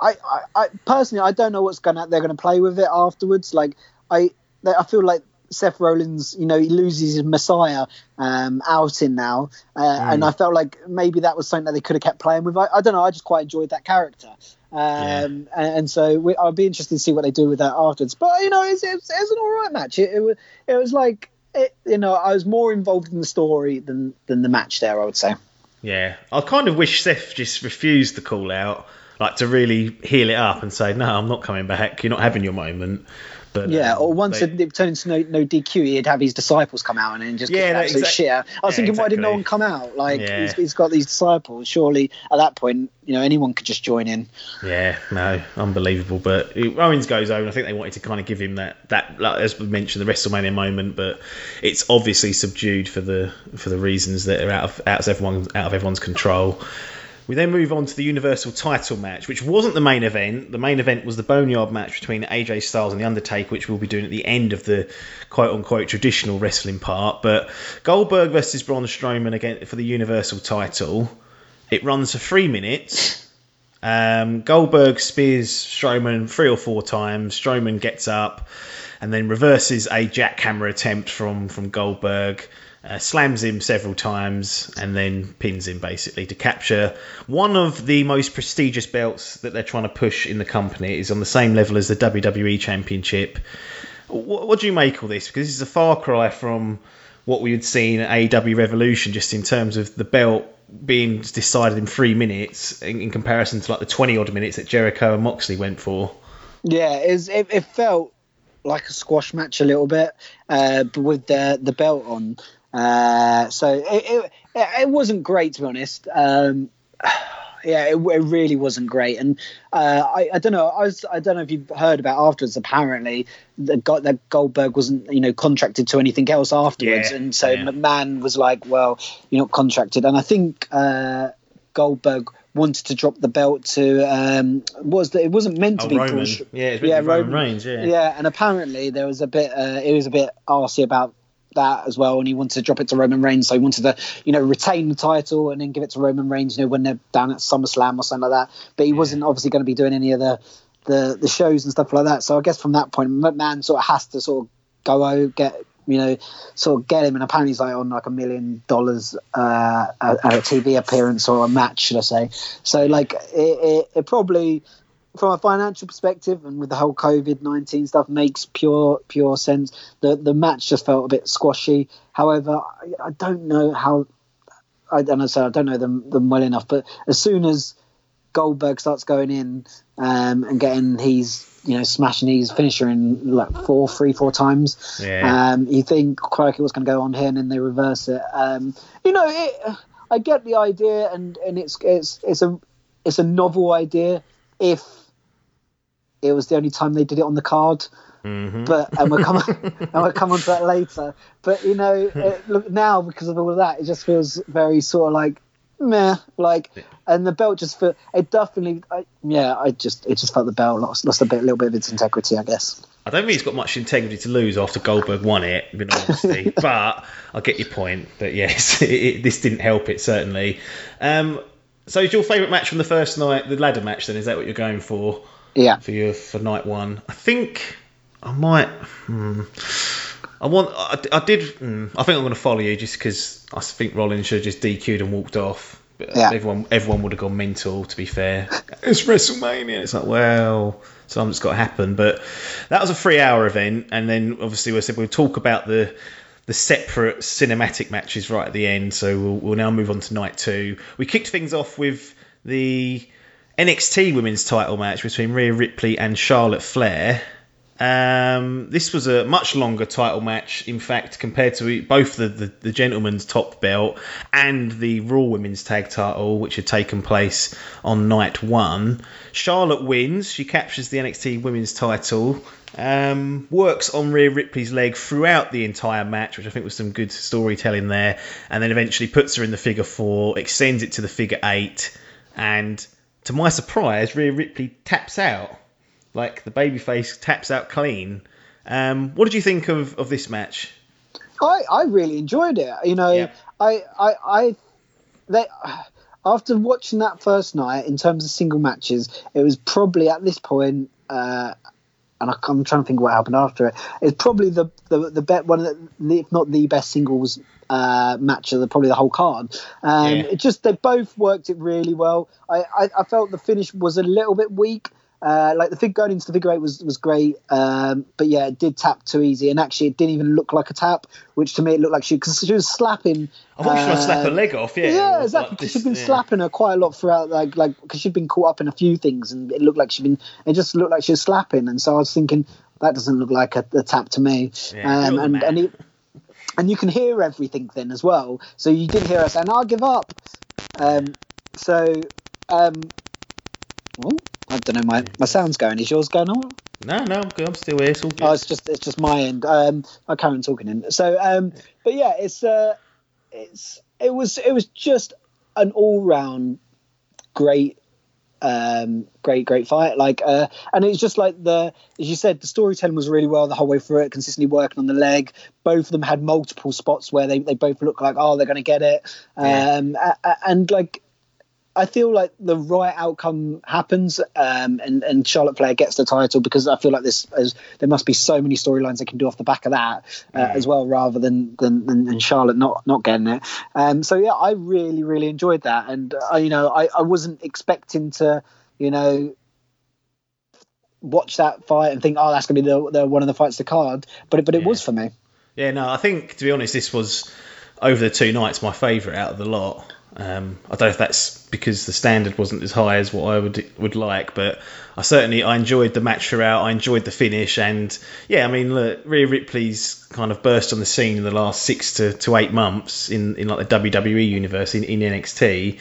C: I, I, I personally I don't know what's gonna they're gonna play with it afterwards. Like I I feel like Seth Rollins, you know, he loses his Messiah um, outing now, uh, mm. and I felt like maybe that was something that they could have kept playing with. I, I don't know. I just quite enjoyed that character, um, yeah. and, and, so we, I'll be interested to see what they do with that afterwards. But you know, it's, it's, it's an all right match. It, it, was it was like it, you know, I was more involved in the story than than the match there. I would say.
B: Yeah, I kind of wish Seth just refused the call out, like to really heel it up and say, "No, I'm not coming back. You're not having your moment."
C: But, yeah, um, or once they, it turned into no, no DQ, he'd have his disciples come out and then just yeah, absolute exactly. shit. I was yeah, thinking, exactly. why did no one come out? Like yeah. he's, he's got these disciples. Surely at that point, you know, anyone could just join in.
B: Yeah, no, unbelievable. But Owens goes over. I think they wanted to kind of give him that that like, as we mentioned the WrestleMania moment, but it's obviously subdued for the for the reasons that are out of out of everyone out of everyone's control. We then move on to the Universal title match, which wasn't the main event. The main event was the Boneyard match between AJ Styles and The Undertaker, which we'll be doing at the end of the quote unquote traditional wrestling part. But Goldberg versus Braun Strowman again for the Universal title. It runs for three minutes. Um, Goldberg spears Strowman three or four times. Strowman gets up and then reverses a jackhammer attempt from, from Goldberg uh, slams him several times, and then pins him basically to capture one of the most prestigious belts that they're trying to push in the company. Is on the same level as the WWE Championship. What, what do you make of this? Because this is a far cry from what we had seen at AEW Revolution, just in terms of the belt being decided in three minutes in, in comparison to like the 20 odd minutes that Jericho and Moxley went for.
C: Yeah, it, it, it felt like a squash match a little bit, uh, but with the the belt on. Uh, so it, it, it, wasn't great to be honest. Um, yeah, it, it, really wasn't great, and uh, I, I, don't know. I was I don't know if you've heard about afterwards. Apparently, the that Goldberg wasn't you know contracted to anything else afterwards, yeah, and so yeah. McMahon was like, "Well, you're not contracted," and I think uh, Goldberg wanted to drop the belt to um, was that it wasn't meant to
B: oh,
C: be
B: Roman. Yeah, yeah, Roman, Roman Reigns. Yeah,
C: yeah, and apparently there was a bit. Uh, it was a bit arsy about that as well, and he wanted to drop it to Roman Reigns. So he wanted to, you know, retain the title and then give it to Roman Reigns, you know, when they're down at SummerSlam or something like that. But he yeah. wasn't obviously going to be doing any of the, the the shows and stuff like that. So I guess from that point, McMahon sort of has to sort of go out, get you know, sort of get him. And apparently he's like on like a million dollars uh, a, a TV appearance or a match, should I say? So like it, it, it probably from a financial perspective and with the whole COVID nineteen stuff makes pure pure sense. The the match just felt a bit squashy. However, I, I don't know how. I don't know. I don't know them them well enough. But as soon as Goldberg starts going in um, and getting he's you know smashing his finisher in like four, three, four times.
B: Yeah.
C: Um, you think crikey, what's going to go on here, and then they reverse it. Um, you know, it, I get the idea, and and it's it's it's a it's a novel idea if it was the only time they did it on the card.
B: Mm-hmm.
C: But and we'll come [LAUGHS] and we'll come on to that later. But you know, it, look now because of all of that, it just feels very sort of like meh, like, and the belt just felt it definitely, I, yeah, I just it just felt the belt lost lost a bit, a little bit of its integrity, I guess.
B: I don't think he's got much integrity to lose after Goldberg won it, in honesty. [LAUGHS] but I get your point. But yes, [LAUGHS] it, it, this didn't help it certainly. Um, so, is your favourite match from the first night the ladder match? Then is that what you're going for?
C: Yeah.
B: For your for night one, I think I might. Hmm, I want. I, I did. Hmm, I think I'm going to follow you just because I think Rollins should have just DQ'd and walked off. But
C: Yeah.
B: everyone, everyone would have gone mental. To be fair, [LAUGHS] it's WrestleMania. It's like, well, something's got to happen. But that was a three-hour event, and then obviously we said we'll talk about the the separate cinematic matches right at the end. So we'll, we'll now move on to night two. We kicked things off with the NXT Women's Title match between Rhea Ripley and Charlotte Flair. Um, this was a much longer title match, in fact, compared to both the, the, the gentleman's top belt and the Raw Women's Tag title, which had taken place on night one. Charlotte wins. She captures the NXT Women's title. Um, works on Rhea Ripley's leg throughout the entire match, which I think was some good storytelling there, and then eventually puts her in the figure four, extends it to the figure eight, and to my surprise, Rhea Ripley taps out. Like the babyface taps out clean. Um, what did you think of, of this match?
C: I, I really enjoyed it. You know,
B: Yeah.
C: I, I, I, they, after watching that first night, in terms of single matches, it was probably at this point, uh, and I, I'm trying to think what happened after it. It's probably the the the bet one of the, if not the best singles uh, match of the probably the whole card. Um,
B: Yeah.
C: It just they both worked it really well. I, I, I felt the finish was a little bit weak. Uh, like the fig going into the figure eight was was great, um, but yeah, it did tap too easy, and actually it didn't even look like a tap, which to me it looked like she because she was slapping.
B: I thought she was slap her
C: uh,
B: leg off. Yeah,
C: yeah, exactly.
B: like this-
C: she'd been
B: yeah.
C: slapping her quite a lot throughout, like, like because she'd been caught up in a few things, and it looked like she'd been. It just looked like she was slapping, and so I was thinking that doesn't look like a, a tap to me.
B: Yeah,
C: um, and and it, and you can hear everything then as well. So you did hear us, and "I'll give up." Um, so, um, oh, I don't know. My my sound's going. Is yours going on?
B: No, no, I'm good. I'm still here. It's all good.
C: Oh, it's just it's just my end. Um, I on talking in. So, um, but yeah, it's uh, it's it was it was just an all round great, um, great great fight. Like, uh, and it's just like the as you said, the storytelling was really well the whole way through it, consistently working on the leg. Both of them had multiple spots where they they both look like oh they're going to get it,
B: Yeah.
C: um, a- a- and like I feel like the right outcome happens, um, and and Charlotte Flair gets the title because I feel like this is, there must be so many storylines they can do off the back of that uh, as well, rather than, than than Charlotte not not getting it. Um, so yeah, I really really enjoyed that, and uh, you know I, I wasn't expecting to you know watch that fight and think oh that's gonna be the, the one of the fights to card, but it, but it
B: Yeah.
C: was for me.
B: Yeah, no, I think to be honest, this was over the two nights my favourite out of the lot. Um, I don't know if that's because the standard wasn't as high as what I would would like, but I certainly I enjoyed the match throughout. I enjoyed the finish, and yeah, I mean, look, Rhea Ripley's kind of burst on the scene in the last six to, to eight months in, in like the WWE universe in, in NXT,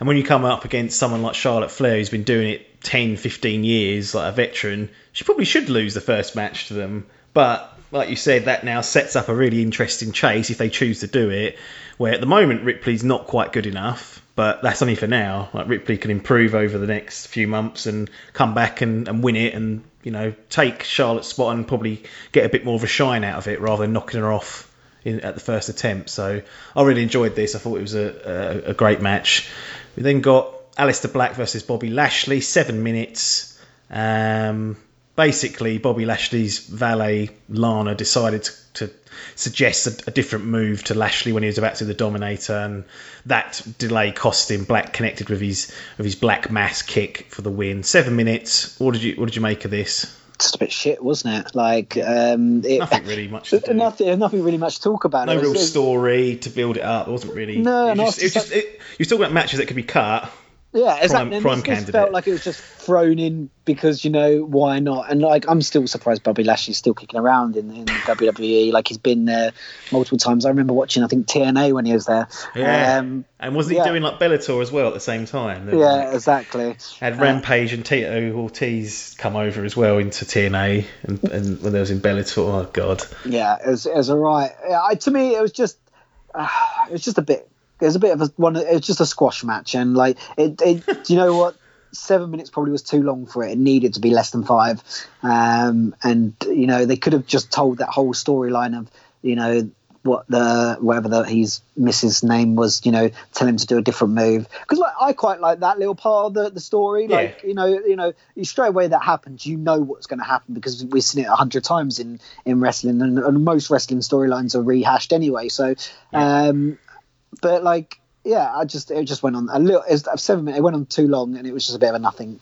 B: and when you come up against someone like Charlotte Flair who's been doing it 10, 15 years, like a veteran, she probably should lose the first match to them, but like you said, that now sets up a really interesting chase if they choose to do it. Where at the moment Ripley's not quite good enough, but that's only for now. Like Ripley can improve over the next few months and come back and, and win it, and you know take Charlotte's spot and probably get a bit more of a shine out of it rather than knocking her off in, at the first attempt. So I really enjoyed this. I thought it was a, a, a great match. We then got Aleister Black versus Bobby Lashley, seven minutes. Um, basically, Bobby Lashley's valet Lana decided to, to suggest a, a different move to Lashley when he was about to do the Dominator, and that delay cost him. Black connected with his with his black mass kick for the win. Seven minutes. What did you What did you make of this?
C: Just a bit shit, wasn't it? Like um, it,
B: Nothing really [LAUGHS] much.
C: Nothing, nothing really much to talk about.
B: no
C: It was-
B: real story to build it up. It wasn't really.
C: No,
B: it was
C: no,
B: just, it was just it, you was talking about matches that could be cut.
C: Yeah, exactly.
B: Prime
C: this,
B: candidate.
C: felt like it was just thrown in because you know why not? And like I'm still surprised Bobby Lashley's still kicking around in, in WWE. Like he's been there multiple times. I remember watching I think TNA when he was there.
B: Yeah.
C: Um,
B: and wasn't he
C: yeah.
B: doing like Bellator as well at the same time?
C: Yeah,
B: like,
C: exactly.
B: Had Rampage and Tito Ortiz come over as well into TNA, and, and when they was in Bellator, oh god,
C: Yeah, it was, it was alright. Yeah, I, to me, it was just, uh, it was just a bit. It was a bit of a one. It was just a squash match, and like it. it [LAUGHS] do you know what? Seven minutes probably was too long for it. It needed to be less than five. Um, and you know they could have just told that whole storyline of you know what the whatever the his missus name was. You know, tell him to do a different move because like I quite like that little part of the, the story.
B: Yeah.
C: Like you know, you know, straight away that happens, you know what's going to happen because we've seen it a hundred times in in wrestling, and, and most wrestling storylines are rehashed anyway. So, um, but like, yeah, I just it just went on a little. It was seven minutes. It went on too long, and it was just a bit of a nothing.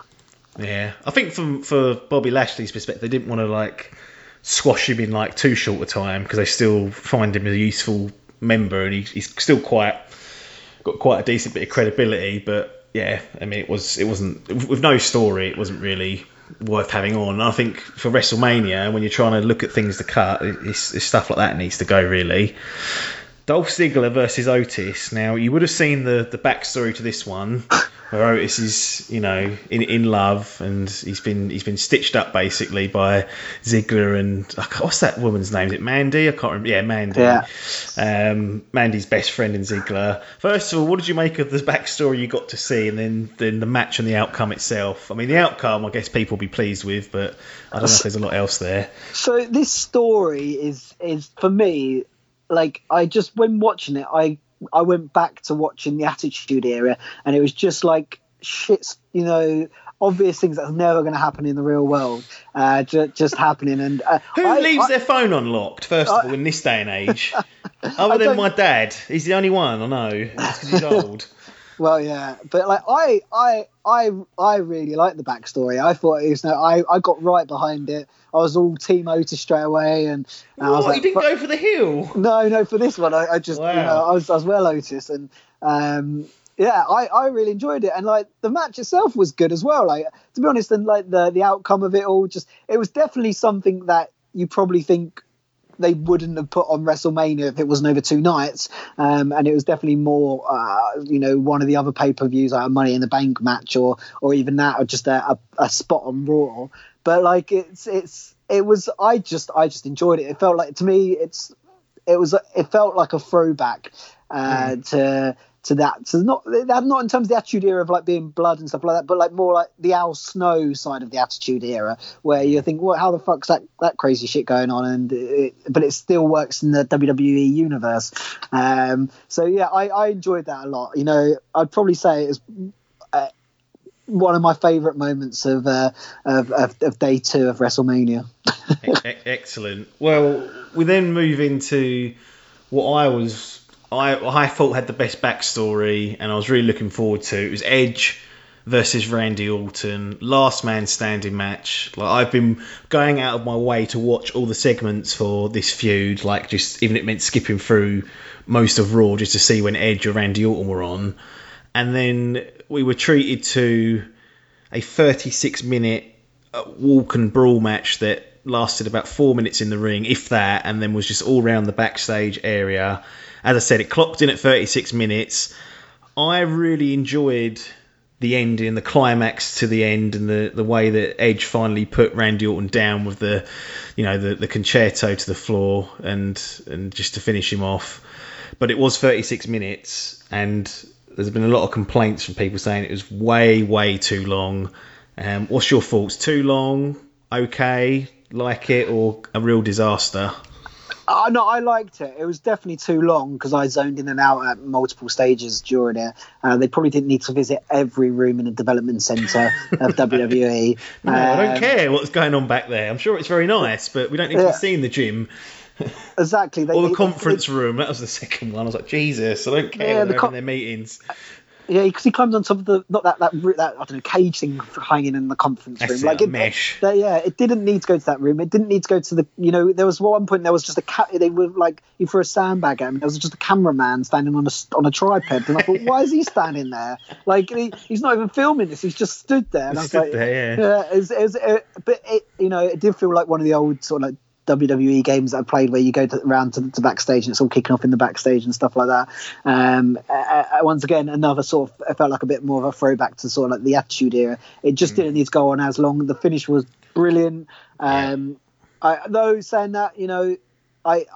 B: yeah. I think from for Bobby Lashley's perspective, they didn't want to like squash him in like too short a time because they still find him a useful member, and he, he's still quite got quite a decent bit of credibility. But yeah, I mean, it was it wasn't with no story, it wasn't really worth having on. I think for WrestleMania, when you're trying to look at things to cut, it's, it's stuff like that needs to go really. Dolph Ziggler versus Otis. Now you would have seen the the backstory to this one, [COUGHS] where Otis is you know in in love and he's been he's been stitched up basically by Ziggler and what's that woman's name? Is it Mandy? I can't remember. Yeah, Mandy.
C: Yeah.
B: Um, Mandy's best friend in Ziggler. First of all, what did you make of the backstory you got to see, and then then the match and the outcome itself? I mean, the outcome I guess people will be pleased with, but I don't know if there's a lot else there.
C: So this story is is for me like I just when watching it I I went back to watching the Attitude Era and it was just like shit's you know obvious things that's never going to happen in the real world uh, just, just [LAUGHS] happening and uh,
B: Who
C: I-
B: leaves
C: I-
B: their phone unlocked, first of all, in this day and age? [LAUGHS] Other than my dad. He's the only one, I know. It's 'cause he's [LAUGHS] old.
C: Well, yeah, but like I, I, I, I really like the backstory. I thought it was no, I, I got right behind it. I was all Team Otis straight away, and, and I was
B: What?
C: like,
B: he didn't go for the hill?
C: No, no, for this one, I, I just,
B: Wow.
C: you know, I was, I was well Otis, and um, yeah, I, I really enjoyed it, and like the match itself was good as well. Like to be honest, and like the the outcome of it all, just it was definitely something that you probably think they wouldn't have put on WrestleMania if it wasn't over two nights, um, and it was definitely more, uh, you know, one of the other pay per views, like a Money in the Bank match, or or even that, or just a, a, a spot on Raw. But like it's it's it was I just I just enjoyed it. It felt like to me it's it was it felt like a throwback uh, to to that to not that not in terms of the attitude era of like being blood and stuff like that, but like more like the Al Snow side of the attitude era, where you think, well, how the fuck's that that crazy shit going on? And it, but it still works in the WWE universe. Um, so yeah, I, I enjoyed that a lot. You know, I'd probably say it's. Uh, one of my favourite moments of, uh, of, of of day two of WrestleMania. [LAUGHS]
B: Excellent. Well, we then move into what I was I I thought had the best backstory, and I was really looking forward to. It was Edge versus Randy Orton, last man standing match. Like I've been going out of my way to watch all the segments for this feud, like just even it meant skipping through most of Raw just to see when Edge or Randy Orton were on, and then we were treated to a 36 minute uh, walk and brawl match that lasted about four minutes in the ring, if that, and then was just all around the backstage area. As I said, it clocked in at 36 minutes. I really enjoyed the ending, the climax to the end, and the, the way that Edge finally put Randy Orton down with the, you know, the, the Con-Chair-To to the floor and and just to finish him off. But it was 36 minutes, and there's been a lot of complaints from people saying it was way, way too long. Um, what's your thoughts? Too long? Okay? Like it? Or a real disaster?
C: Uh, no, I liked it. It was definitely too long because I zoned in and out at multiple stages during it. Uh, they probably didn't need to visit every room in the development centre [LAUGHS] of WWE.
B: No, I don't
C: Um,
B: care what's going on back there. I'm sure it's very nice, but we don't need to
C: Yeah.
B: be seeing the gym [LAUGHS]
C: Exactly. [LAUGHS] They,
B: or
C: they-
B: the conference room. That was the second one. I was like, Jesus, I don't care
C: Yeah, the
B: they're
C: con-
B: having their meetings.
C: Yeah, because he climbed on top of the not that that that I don't know cage thing hanging in the conference room.
B: it,
C: like it,
B: mesh.
C: that- yeah, it didn't need to go to that room. It didn't need to go to the. You know, there was one point there was just a cat. They were like he threw a sandbag at him. There was just a cameraman standing on a on a tripod, and I thought, why is he standing there? Like he, he's not even filming this. He's just stood there. And I was
B: Stood
C: like,
B: there, yeah.
C: yeah, it was, it was, it, but it, you know, it did feel like one of the old sort of like WWE games that I played where you go to, around to, to backstage and it's all kicking off in the backstage and stuff like that. Um, uh, once again, another sort of, it felt like a bit more of a throwback to sort of like the Attitude Era. It just didn't need to go on as long. The finish was brilliant. Um, I, though saying that, you know, I,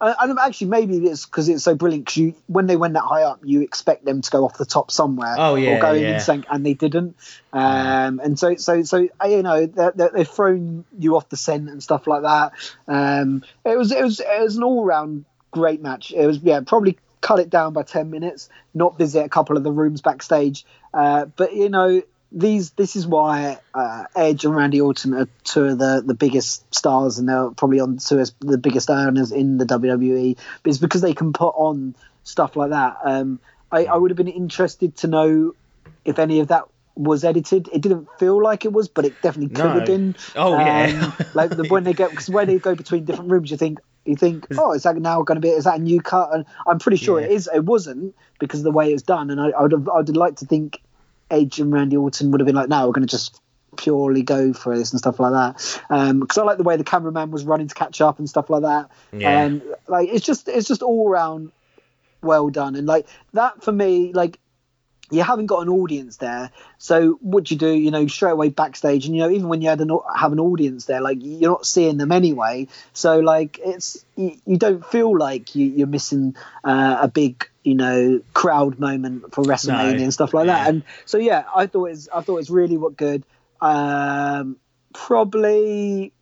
C: I, and actually maybe it's because it's so brilliant because you when they went that high up, you expect them to go off the top somewhere
B: Oh, yeah,
C: or go in
B: yeah.
C: and sink, and they didn't. Um, and so so so uh, you know they're, they've thrown you off the scent and stuff like that. Um, it was it was it was an all round great match. It was yeah probably cut it down by ten minutes, not visit a couple of the rooms backstage. Uh, but you know these this is why uh, Edge and Randy Orton are two of the, the biggest stars and they're probably on two of the biggest earners in the WWE. But it's because they can put on stuff like that. Um, I, I would have been interested to know if any of that was edited. It didn't feel like it was, but it definitely could
B: No.
C: have been.
B: Oh, yeah.
C: Um, like the, when they go because when they go between different rooms, you think you think, oh, is that now going to be? Is that a new cut? And I'm pretty sure it
B: Yeah.
C: is. It wasn't because of the way it was done, and I, I would have, I'd like to think Edge and Randy Orton would have been like, no, we're going to just purely go for this and stuff like that. Um, because I like the way the cameraman was running to catch up and stuff like that.
B: Yeah.
C: And like it's just it's just all around well done. And like that for me, like you haven't got an audience there, so what do you do, you know, straight away backstage, and you know, even when you had an, have an audience there, like you're not seeing them anyway, so like it's you, you don't feel like you, you're missing uh, a big, you know, crowd moment for WrestleMania
B: No.
C: and stuff like
B: Yeah.
C: that. And so yeah, I thought it's I thought it's really what good. Um, probably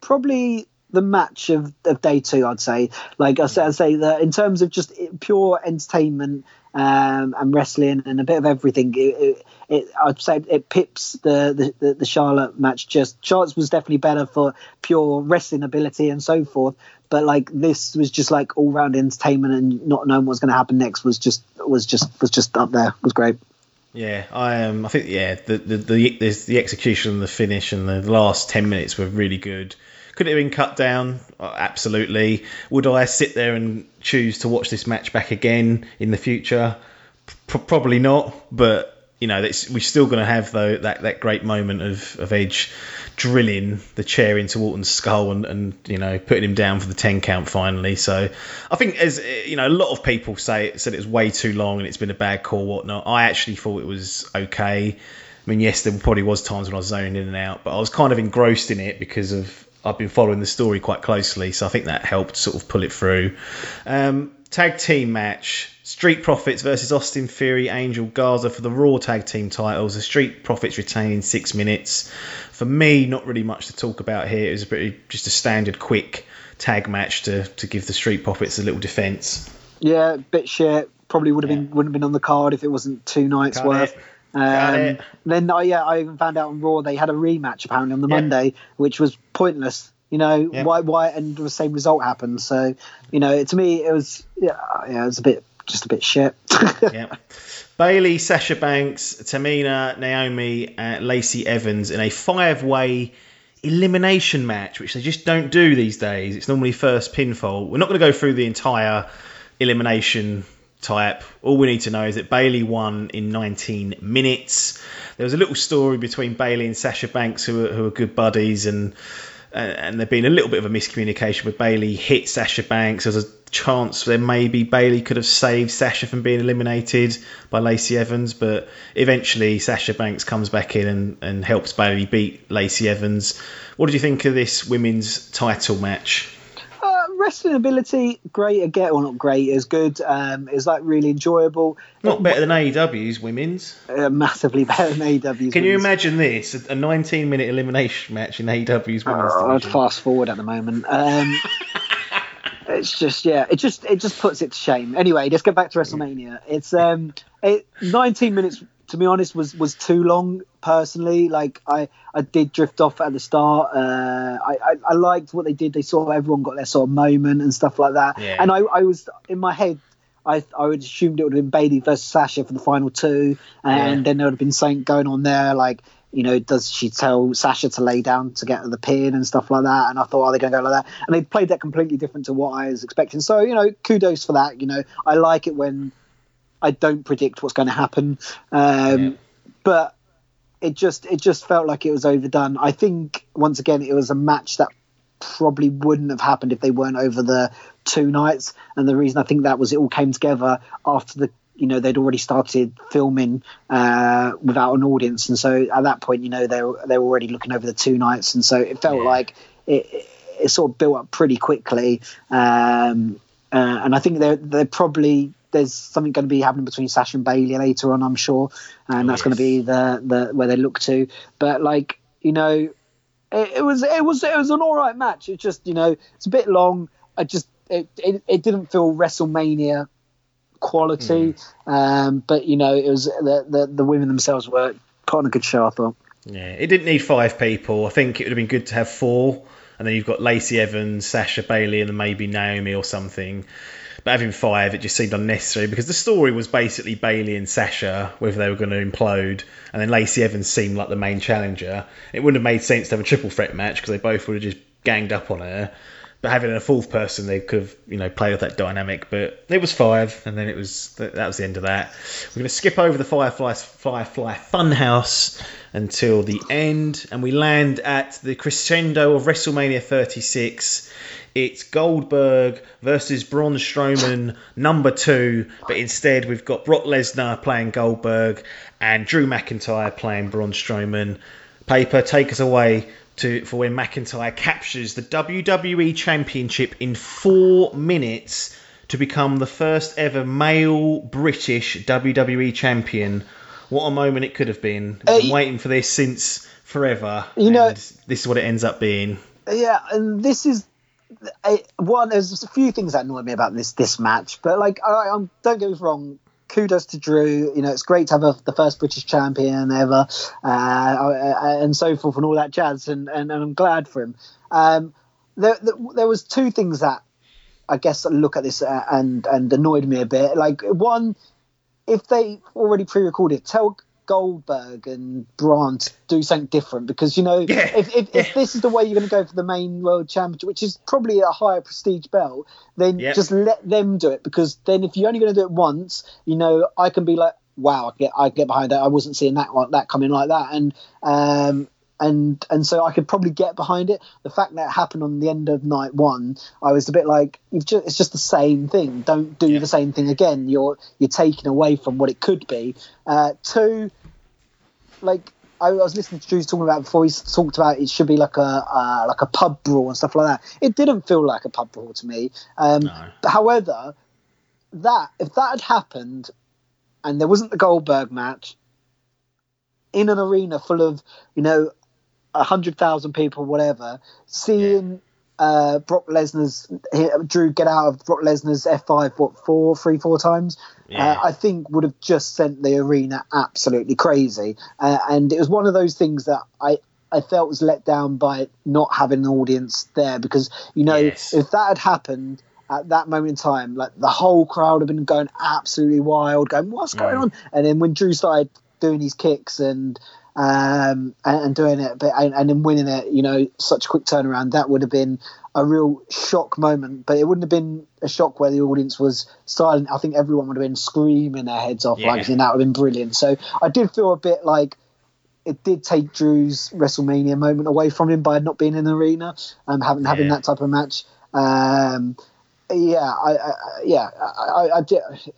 C: probably the match of, of day two, I'd say. Like I say, I'd say that in terms of just pure entertainment um, and wrestling and a bit of everything, it, it, it I'd say it pips the, the, the, Charlotte match. Just Charlotte's was definitely better for pure wrestling ability and so forth. But like this was just like all round entertainment and not knowing what's going to happen next was just was just was just up there. was great.
B: Yeah, I um, I think yeah, the the the, the execution and the finish and the last ten minutes were really good. Could it have been cut down? Uh, absolutely. Would I sit there and choose to watch this match back again in the future? P- probably not. But you know, we're still going to have though that, that great moment of, of Edge drilling the chair into Orton's skull and, and you know putting him down for the ten count finally. So I think as you know, a lot of people say said it was way too long and it's been a bad call, whatnot. I actually thought it was okay. I mean, yes, there probably was times when I was zoning in and out, but I was kind of engrossed in it because of I've been following the story quite closely, so I think that helped sort of pull it through. Um, tag team match: Street Profits versus Austin Theory, Angel Garza for the Raw tag team titles. The Street Profits retain in six minutes. For me, not really much to talk about here. It was a pretty just a standard quick tag match to to give the Street Profits a little defence.
C: Yeah, bit shit. Probably would have been wouldn't have been on the card if it wasn't two nights
B: Got
C: worth.
B: it.
C: Um, Then I yeah, I even found out on Raw they had a rematch apparently on the
B: Yeah.
C: Monday, which was pointless. You know
B: Yeah.
C: why why and the same result happened. So you know to me it was yeah yeah it was a bit just a bit shit. [LAUGHS]
B: yeah. Bayley, Sasha Banks, Tamina, Naomi, and Lacey Evans in a five way elimination match, which they just don't do these days. It's normally first pinfall. We're not going to go through the entire elimination type. All we need to know is that Bayley won in 19 minutes. There was a little story between Bayley and Sasha Banks, who are, who are good buddies, and uh, and, and there been a little bit of a miscommunication where Bayley hit Sasha Banks. There's a chance there maybe Bayley could have saved Sasha from being eliminated by Lacey Evans, but eventually Sasha Banks comes back in and, and helps Bayley beat Lacey Evans. What did you think of this women's title match?
C: Wrestling ability great again or not great is good. Um, is like really enjoyable.
B: Not better than AEW's women's.
C: Uh, massively [LAUGHS] better than AEW's.
B: Can you imagine this? A 19 minute elimination match in AEW's women's
C: Oh, I'd fast forward at the moment. Um, [LAUGHS] it's just yeah, it just it just puts it to shame. Anyway, let's get back to WrestleMania. It's um, it, 19 minutes to be honest was was too long personally. Like I I did drift off at the start. Uh, I, I I liked what they did. They saw everyone got their sort of moment and stuff like that.
B: Yeah.
C: And I I was in my head. I I would assumed it would have been Bayley versus Sasha for the final two, and
B: Yeah.
C: then there would have been something going on there, like you know, does she tell Sasha to lay down to get the pin and stuff like that? And I thought, are they going to go like that? And they played that completely different to what I was expecting. So you know, kudos for that. You know, I like it when I don't predict what's going to happen, um,
B: Yeah.
C: but it just it just felt like it was overdone. I think once again it was a match that probably wouldn't have happened if they weren't over the two nights. And the reason I think that was it all came together after the you know they'd already started filming uh, without an audience, and so at that point you know they were they were already looking over the two nights, and so it felt
B: Yeah.
C: like it, it, it sort of built up pretty quickly. Um, uh, and I think they're they're probably there's something going to be happening between Sasha and Bayley later on, I'm sure, and
B: Oh,
C: that's going to be the the where they look to. But like you know, it, it was it was it was an all right match. It just you know it's a bit long. I just it it, it didn't feel WrestleMania quality, um, but you know it was the, the the women themselves were on a good show. I thought.
B: Yeah, it didn't need five people. I think it would have been good to have four, and then you've got Lacey Evans, Sasha Bayley, and then maybe Naomi or something. But having five, it just seemed unnecessary because the story was basically Bayley and Sasha, whether they were going to implode, and then Lacey Evans seemed like the main challenger. It wouldn't have made sense to have a triple threat match because they both would have just ganged up on her. But having a fourth person, they could have, you know, played with that dynamic. But it was five, and then it was that, was the end of that. We're going to skip over the Firefly Firefly Funhouse until the end, and we land at the crescendo of WrestleMania 36. It's Goldberg versus Braun Strowman, number two, but instead we've got Brock Lesnar playing Goldberg and Drew McIntyre playing Braun Strowman. Paper, take us away to for when McIntyre captures the WWE Championship in four minutes to become the first ever male British WWE champion. What a moment it could have been. I've been
C: Hey.
B: waiting for this since forever.
C: You know-
B: this is what it ends up being.
C: Yeah, and this is I, one. There's a few things that annoy me about this this match, but like, I, I'm don't get me wrong. Kudos to Drew. You know, it's great to have a, the first British champion ever, uh, and so forth, and all that jazz. And, and, and I'm glad for him. Um, there, there, was two things that I guess look at this uh, and and annoyed me a bit. Like one, if they already pre-recorded, tell Goldberg and Braun to do something different because you know
B: Yeah,
C: if, if, if this is the way you're going to go for the main world championship, which is probably a higher prestige belt, then
B: Yeah.
C: just let them do it because then if you're only going to do it once, you know I can be like, wow, I get I get behind that. I wasn't seeing that one that coming like that, and um and and so I could probably get behind it. The fact that it happened on the end of night one, I was a bit like, you've just, it's just the same thing. Don't do
B: Yeah.
C: the same thing again. You're you're taking away from what it could be. Uh, two, like I was listening to Drew's talking about before. He talked about it should be like a uh, like a pub brawl and stuff like that. It didn't feel like a pub brawl to me. Um,
B: No.
C: but however, that if that had happened, and there wasn't the Goldberg match in an arena full of you know hundred thousand people, whatever, seeing uh, Brock Lesnar's Drew get out of Brock Lesnar's F five what four three four times,
B: Yeah.
C: uh, I think would have just sent the arena absolutely crazy. Uh, and it was one of those things that I. I felt was let down by not having an audience there because you know
B: Yes.
C: if that had happened at that moment in time, like the whole crowd had been going absolutely wild, going what's going
B: Mm.
C: on? And then when Drew started doing his kicks and um, and, and doing it, but and, and then winning it, you know, such a quick turnaround, that would have been a real shock moment. But it wouldn't have been a shock where the audience was silent. I think everyone would have been screaming their heads off, like, and that would have been brilliant. So I did feel a bit like it did take Drew's WrestleMania moment away from him by not being in the arena and having having
B: Yeah.
C: that type of match. Um, yeah, I, I, yeah, I, I, I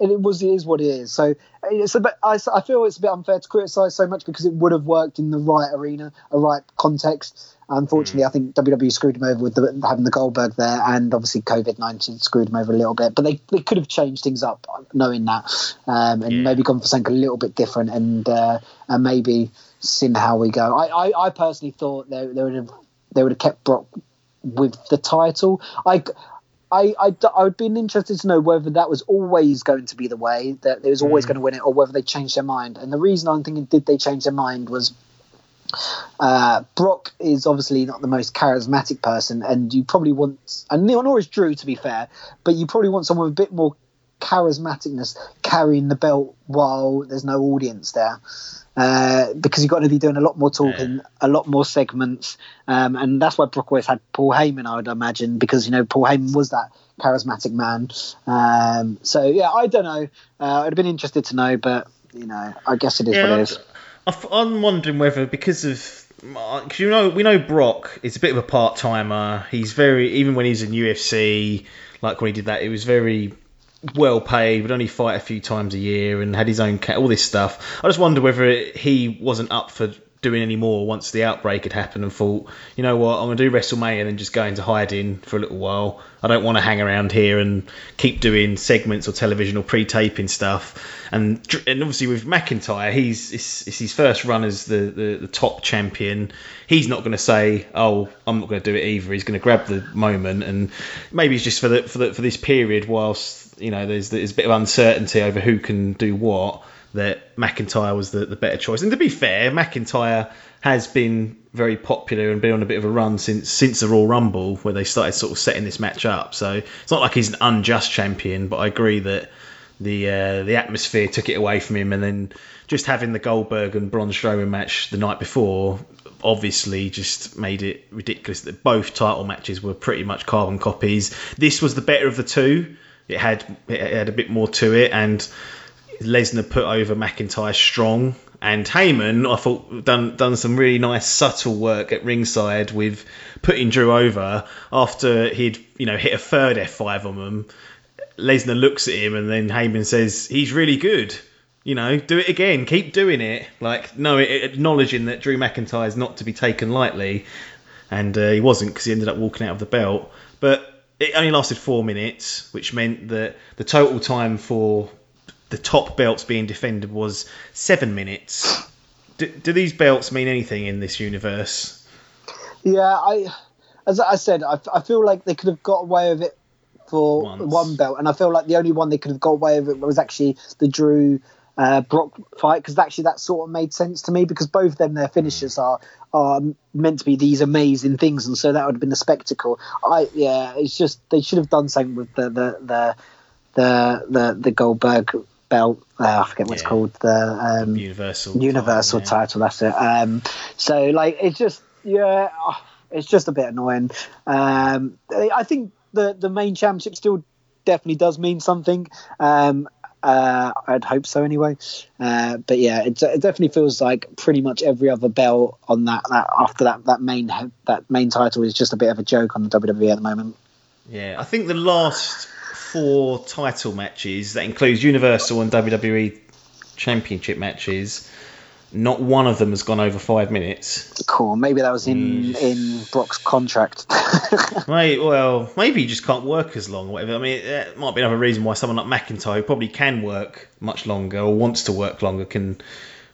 C: and it was it is what it is. So it's a bit, I, I feel it's a bit unfair to criticize so much because it would have worked in the right arena, a right context. Unfortunately, I think WWE screwed him over with the, having the Goldberg there, and obviously COVID nineteen screwed him over a little bit. But they, they could have changed things up, knowing that, um, and
B: Yeah.
C: maybe gone for something a little bit different, and uh, and maybe seen how we go. I, I, I personally thought they, they would have they would have kept Brock with the title. I, I, I, I would be interested to know whether that was always going to be the way that it was always going to win it, or whether they changed their mind. And the reason I'm thinking did they change their mind was uh, Brock is obviously not the most charismatic person, and you probably want, and nor is Drew to be fair, but you probably want someone with a bit more charismaticness carrying the belt while there's no audience there. Uh, because you've got to be doing a lot more talking, a lot more segments, um, and that's why Brock always had Paul Heyman, I would imagine, because you know Paul Heyman was that charismatic man. Um, so yeah, I don't know. Uh, I'd have been interested to know, but you know, I guess it is what it is.
B: I'm wondering whether because of because you know we know Brock is a bit of a part timer. He's very even when he's in UFC, like when he did that, it was very well paid, would only fight a few times a year, and had his own ca- all this stuff. I just wonder whether he wasn't up for doing any more once the outbreak had happened and thought, you know what, I'm going to do WrestleMania and then just go into hiding for a little while. I don't want to hang around here and keep doing segments or television or pre-taping stuff. And and obviously with McIntyre, he's it's, it's his first run as the, the, the top champion. He's not going to say, oh, I'm not going to do it either. He's going to grab the moment and maybe it's just for the for the, for this period whilst you know there's there's a bit of uncertainty over who can do what that McIntyre was the, the better choice. And to be fair, McIntyre has been very popular and been on a bit of a run since since the Royal Rumble, where they started sort of setting this match up. So it's not like he's an unjust champion, but I agree that the uh, the atmosphere took it away from him, and then just having the Goldberg and Braun Strowman match the night before obviously just made it ridiculous that both title matches were pretty much carbon copies. This was the better of the two. It had it had a bit more to it, and Lesnar put over McIntyre strong, and Heyman I thought done done some really nice subtle work at ringside with putting Drew over after he'd you know hit a third F5 on him. Lesnar looks at him and then Heyman says he's really good. You know, do it again, keep doing it. Like no, acknowledging that Drew McIntyre is not to be taken lightly, and uh, he wasn't because he ended up walking out of the belt. But it only lasted four minutes, which meant that the total time for the top belts being defended was seven minutes. Do, do these belts mean anything in this universe?
C: Yeah, I, as I said, I, I feel like they could have got away with it for
B: Once.
C: one belt, and I feel like the only one they could have got away with it was actually the Drew uh, Brock fight because actually that sort of made sense to me because both of them their finishes are are meant to be these amazing things, and so that would have been a spectacle. I yeah, it's just they should have done something with the the the the the, the Goldberg belt. Uh, I forget what it's called. The um,
B: Universal.
C: universal
B: title, yeah.
C: title. That's it. Um, so like it's just yeah, oh, it's just a bit annoying. Um, I I think the the main championship still definitely does mean something. Um, uh, I'd hope so anyway. Uh, but yeah, it, it definitely feels like pretty much every other belt on that, that after that that main that main title is just a bit of a joke on the WWE at the moment.
B: Yeah, I think the last four title matches, that includes Universal and WWE Championship matches, not one of them has gone over five minutes.
C: Cool. Maybe that was in
B: Mm.
C: in Brock's contract. [LAUGHS]
B: Mate, well, maybe he just can't work as long or whatever. I mean, that might be another reason why someone like McIntyre, who probably can work much longer or wants to work longer, can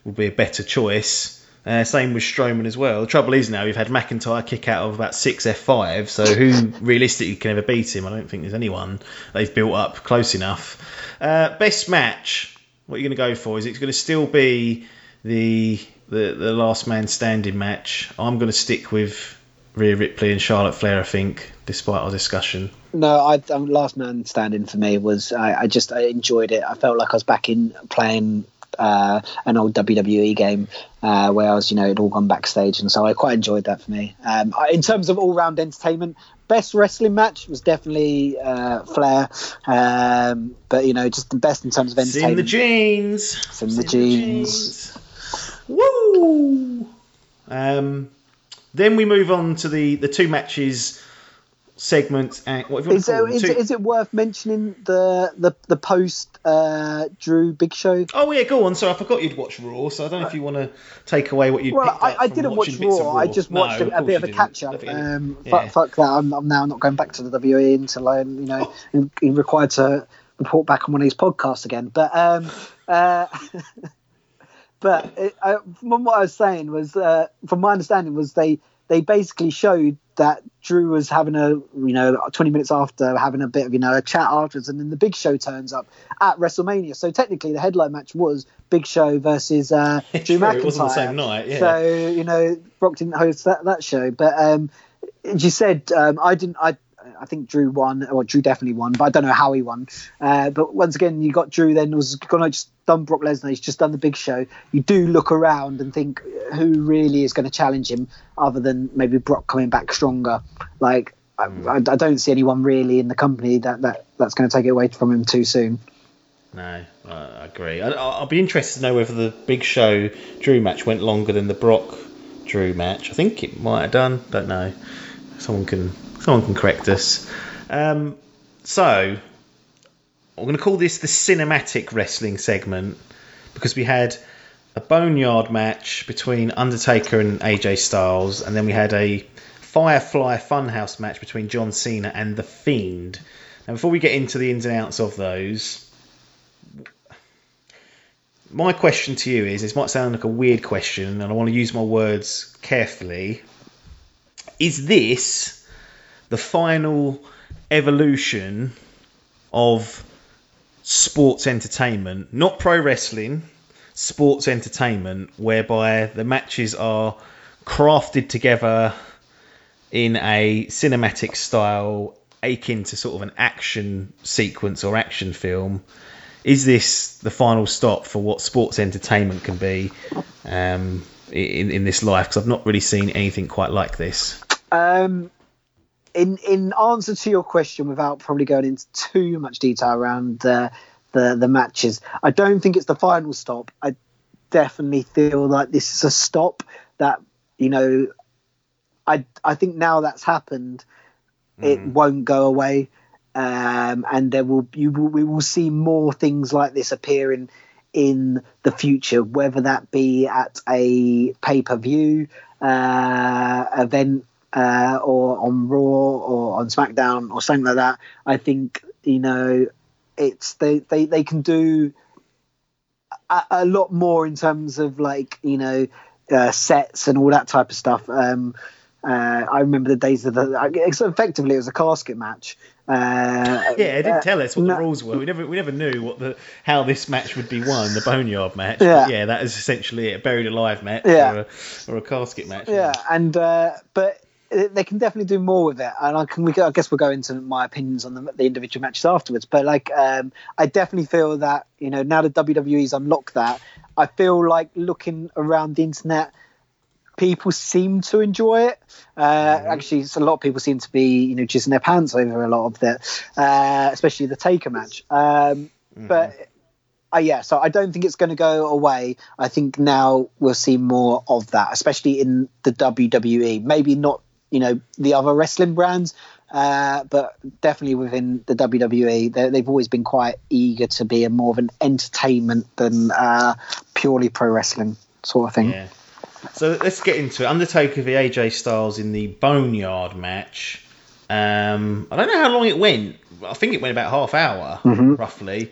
B: will be a better choice. Uh, same with Strowman as well. The trouble is now we've had McIntyre kick out of about six F5, so who realistically can ever beat him? I don't think there's anyone they've built up close enough. Uh, best match, what are you going to go for? Is it going to still be the, the the last man standing match? I'm going to stick with Rhea Ripley and Charlotte Flair, I think, despite our discussion.
C: No, I um, last man standing for me was I, I just I enjoyed it. I felt like I was back in playing uh, an old WWE game uh, where I was, you know, it all gone backstage, and so I quite enjoyed that for me. Um, I, in terms of all round entertainment, best wrestling match was definitely uh, Flair, um, but you know, just the best in terms of
B: It's in the genes.
C: It's in
B: It's
C: the genes.
B: genes. Woo! Um, then we move on to the, the two matches segment. And, what have you
C: Is, there, is,
B: Two-
C: is it worth mentioning the the the post uh, Drew Big Show?
B: Oh yeah, go on. Sorry, I forgot you'd watch Raw, so I don't know if you want to take away what you.
C: Well, I, I didn't watch
B: of
C: Raw. I just
B: No,
C: watched a, a bit of a catch up. Um,
B: yeah.
C: fuck, fuck, that. I'm, I'm now not going back to the WWE until I'm, you know, I'm [LAUGHS] required to report back on one of these podcasts again. But um, uh, [LAUGHS] but it, I, from what I was saying was, uh, from my understanding, was they they basically showed that Drew was having a, you know, 20 minutes after having a bit of, you know, a chat afterwards, and then the Big Show turns up at WrestleMania. So technically, the headline match was Big Show versus uh, [LAUGHS] Drew
B: True,
C: McIntyre.
B: it was on the same night. Yeah.
C: So you know, Brock didn't host that, that show, but um, you said um, I didn't. I I think Drew won, or Drew definitely won, but I don't know how he won. Uh, but once again, you got Drew. Then was gonna just done Brock Lesnar. He's just done the Big Show. You do look around and think who really is going to challenge him, other than maybe Brock coming back stronger. Like I, I, I don't see anyone really in the company that, that that's going to take it away from him too soon.
B: No, I agree. I, I'll be interested to know whether the Big Show Drew match went longer than the Brock Drew match. I think it might have done. Don't know. Someone can someone can correct us. Um, so I'm going to call this the cinematic wrestling segment because we had a boneyard match between Undertaker and AJ Styles, and then we had a Firefly Funhouse match between John Cena and The Fiend. Now, before we get into the ins and outs of those, my question to you is this might sound like a weird question, and I want to use my words carefully. Is this the final evolution of sports entertainment, not pro wrestling, sports entertainment, whereby the matches are crafted together in a cinematic style akin to sort of an action sequence or action film? Is this the final stop for what sports entertainment can be um, in in this life? Because I've not really seen anything quite like this.
C: Um, in in answer to your question, without probably going into too much detail around the the, the matches, I don't think it's the final stop. I definitely feel like this is a stop that you know. I I think now that's happened, it won't go away, um, and there will you will, we will see more things like this appearing in the future, whether that be at a pay per view uh, event uh, or on Raw or on SmackDown or something like that. I think you know it's they they, they can do a, a lot more in terms of like you know uh, sets and all that type of stuff. Um, uh, I remember the days of the. Effectively, it was a casket match. Uh,
B: Yeah, it didn't
C: uh,
B: tell us what
C: no-
B: the rules were. We never we never knew what the how this match would be won, the boneyard match.
C: Yeah.
B: But yeah, that is essentially it, a buried alive match
C: Yeah.
B: or, a, or a casket match.
C: Yeah, and uh, but they can definitely do more with it, and I can. We, I guess we'll go into my opinions on the, the individual matches afterwards. But like, um, I definitely feel that you know now the WWE's unlocked that. I feel like looking around the internet, people seem to enjoy it. Uh, Actually, it's a lot of people seem to be you know jizzing their pants over a lot of it, uh, especially the Taker match. Um, But uh, yeah, so I don't think it's going to go away. I think now we'll see more of that, especially in the WWE. Maybe not, you know, the other wrestling brands, uh, but definitely within the WWE. They, they've always been quite eager to be a more of an entertainment than uh, purely pro wrestling sort of thing.
B: Yeah. So let's get into it. Undertaker v AJ Styles in the Boneyard match. Um, I don't know how long it went. I think it went about half hour, roughly.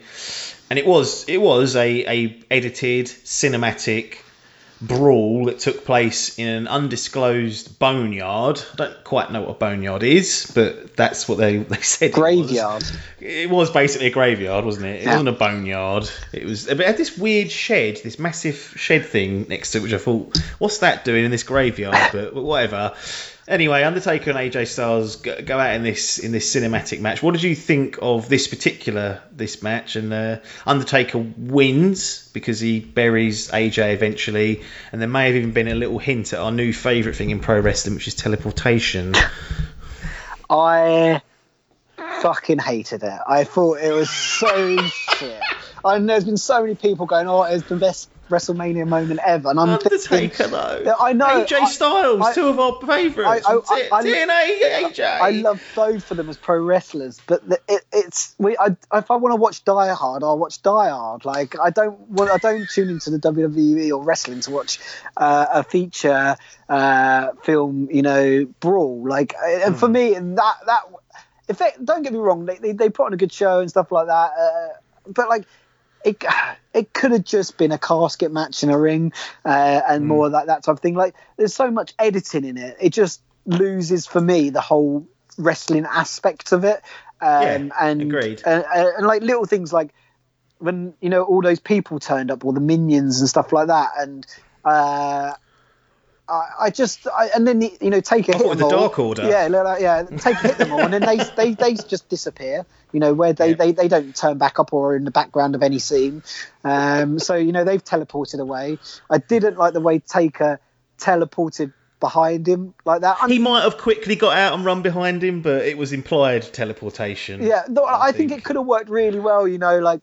B: And it was it was a, a edited cinematic brawl that took place in an undisclosed boneyard. I don't quite know what a boneyard is, but that's what they, [LAUGHS] they said. it was.
C: Graveyard.
B: It was basically a graveyard, wasn't it? It
C: Yeah.
B: wasn't a boneyard. It was. It had this weird shed, this massive shed thing next to it, which I thought, what's that doing in this graveyard? But whatever. Anyway, Undertaker and AJ Styles go, go out in this in this cinematic match. What did you think of this particular this match? And uh, Undertaker wins because he buries AJ eventually, and there may have even been a little hint at our new favourite thing in pro wrestling, which is teleportation.
C: I fucking hated it. I thought it was so shit. I And there's been so many people going, "Oh, it's the best WrestleMania moment ever," and I'm thinking,
B: Undertaker though.
C: I know.
B: AJ
C: I-
B: Styles,
C: I-
B: two of our favourites.
C: I- I-
B: T-
C: I- I-
B: TNA, AJ.
C: I love both of them as pro wrestlers, but the, it, it's we. I, if I want to watch Die Hard, I'll watch Die Hard. Like I don't want, I don't tune into the WWE or wrestling to watch uh, a feature uh, film, you know, brawl. Like, and
B: Hmm.
C: for me, that that if they don't get me wrong, they they, they put on a good show and stuff like that, uh, but like. It, it could have just been a casket match in a ring uh, and more of that, that type of thing. Like, there's so much editing in it. It just loses for me the whole wrestling aspect of it. Um,
B: Yeah,
C: and,
B: agreed.
C: And, and, and like little things like when you know all those people turned up, all the minions and stuff like that, and uh, I, I just I, and then you know take a hit
B: thought
C: them
B: the
C: all.
B: Dark Order.
C: Yeah, like, yeah, take a hit them all, and then they they they just disappear. You know where they,
B: Yeah.
C: they, they don't turn back up or are in the background of any scene. Um, so you know they've teleported away. I didn't like the way Taker teleported behind him like that. I
B: He might have quickly got out and run behind him, but it was implied teleportation.
C: yeah, no, I, think,
B: think.
C: it could have worked really well. You know, like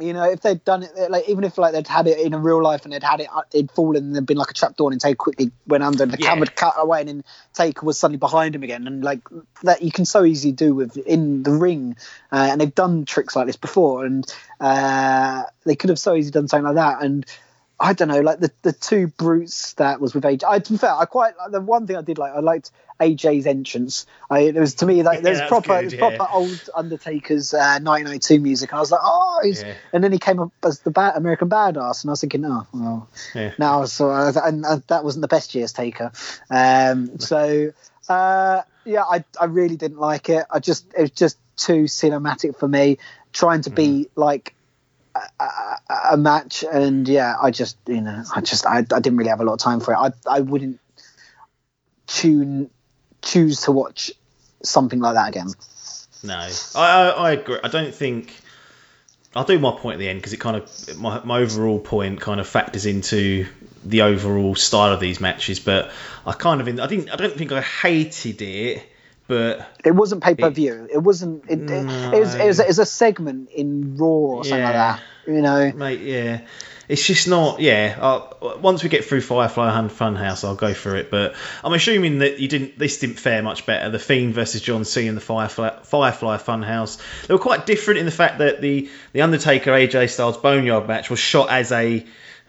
C: you know if they'd done it like even if like they'd had it in a real life and they'd had it uh, it'd fallen and there'd been like a trapdoor and Taker quickly went under and the
B: Yeah.
C: camera cut away and then Taker was suddenly behind him again and like that you can so easily do with in the ring uh, and they've done tricks like this before and uh, they could have so easily done something like that and I don't know, like the, the two brutes that was with AJ. I, to be fair, I quite the one thing I did like. I liked AJ's entrance. I, it was to me like [LAUGHS]
B: Yeah,
C: there's
B: that's
C: proper,
B: good, yeah.
C: proper old Undertaker's uh, 1992 music. And I was like, oh, he's,
B: Yeah.
C: and then he came up as the ba- American Badass, and I was thinking, oh, well,
B: Yeah.
C: now so uh, and uh, that wasn't the best year's Taker. Um, so uh, yeah, I I really didn't like it. I just it was just too cinematic for me. Trying to
B: Mm.
C: be like a, a, match, and yeah, I just you know I just I, I didn't really have a lot of time for it. I I wouldn't tune choose to watch something like that again.
B: No, I, I, I agree. I don't think. I'll do my point at the end because it kind of my, my overall point kind of factors into the overall style of these matches. But I kind of I didn't I don't think I hated it, but
C: It wasn't pay per view. It wasn't. It, it, it, was, it, was, it was a segment in Raw or something like that. You know.
B: mate, yeah, it's just not. Yeah, i once we get through Firefly Hun- Funhouse, I'll go through it. But I'm assuming that you didn't. This didn't fare much better. The Fiend versus John Cena in the Firefly Firefly Funhouse. They were quite different in the fact that the the Undertaker AJ Styles Boneyard match was shot as a.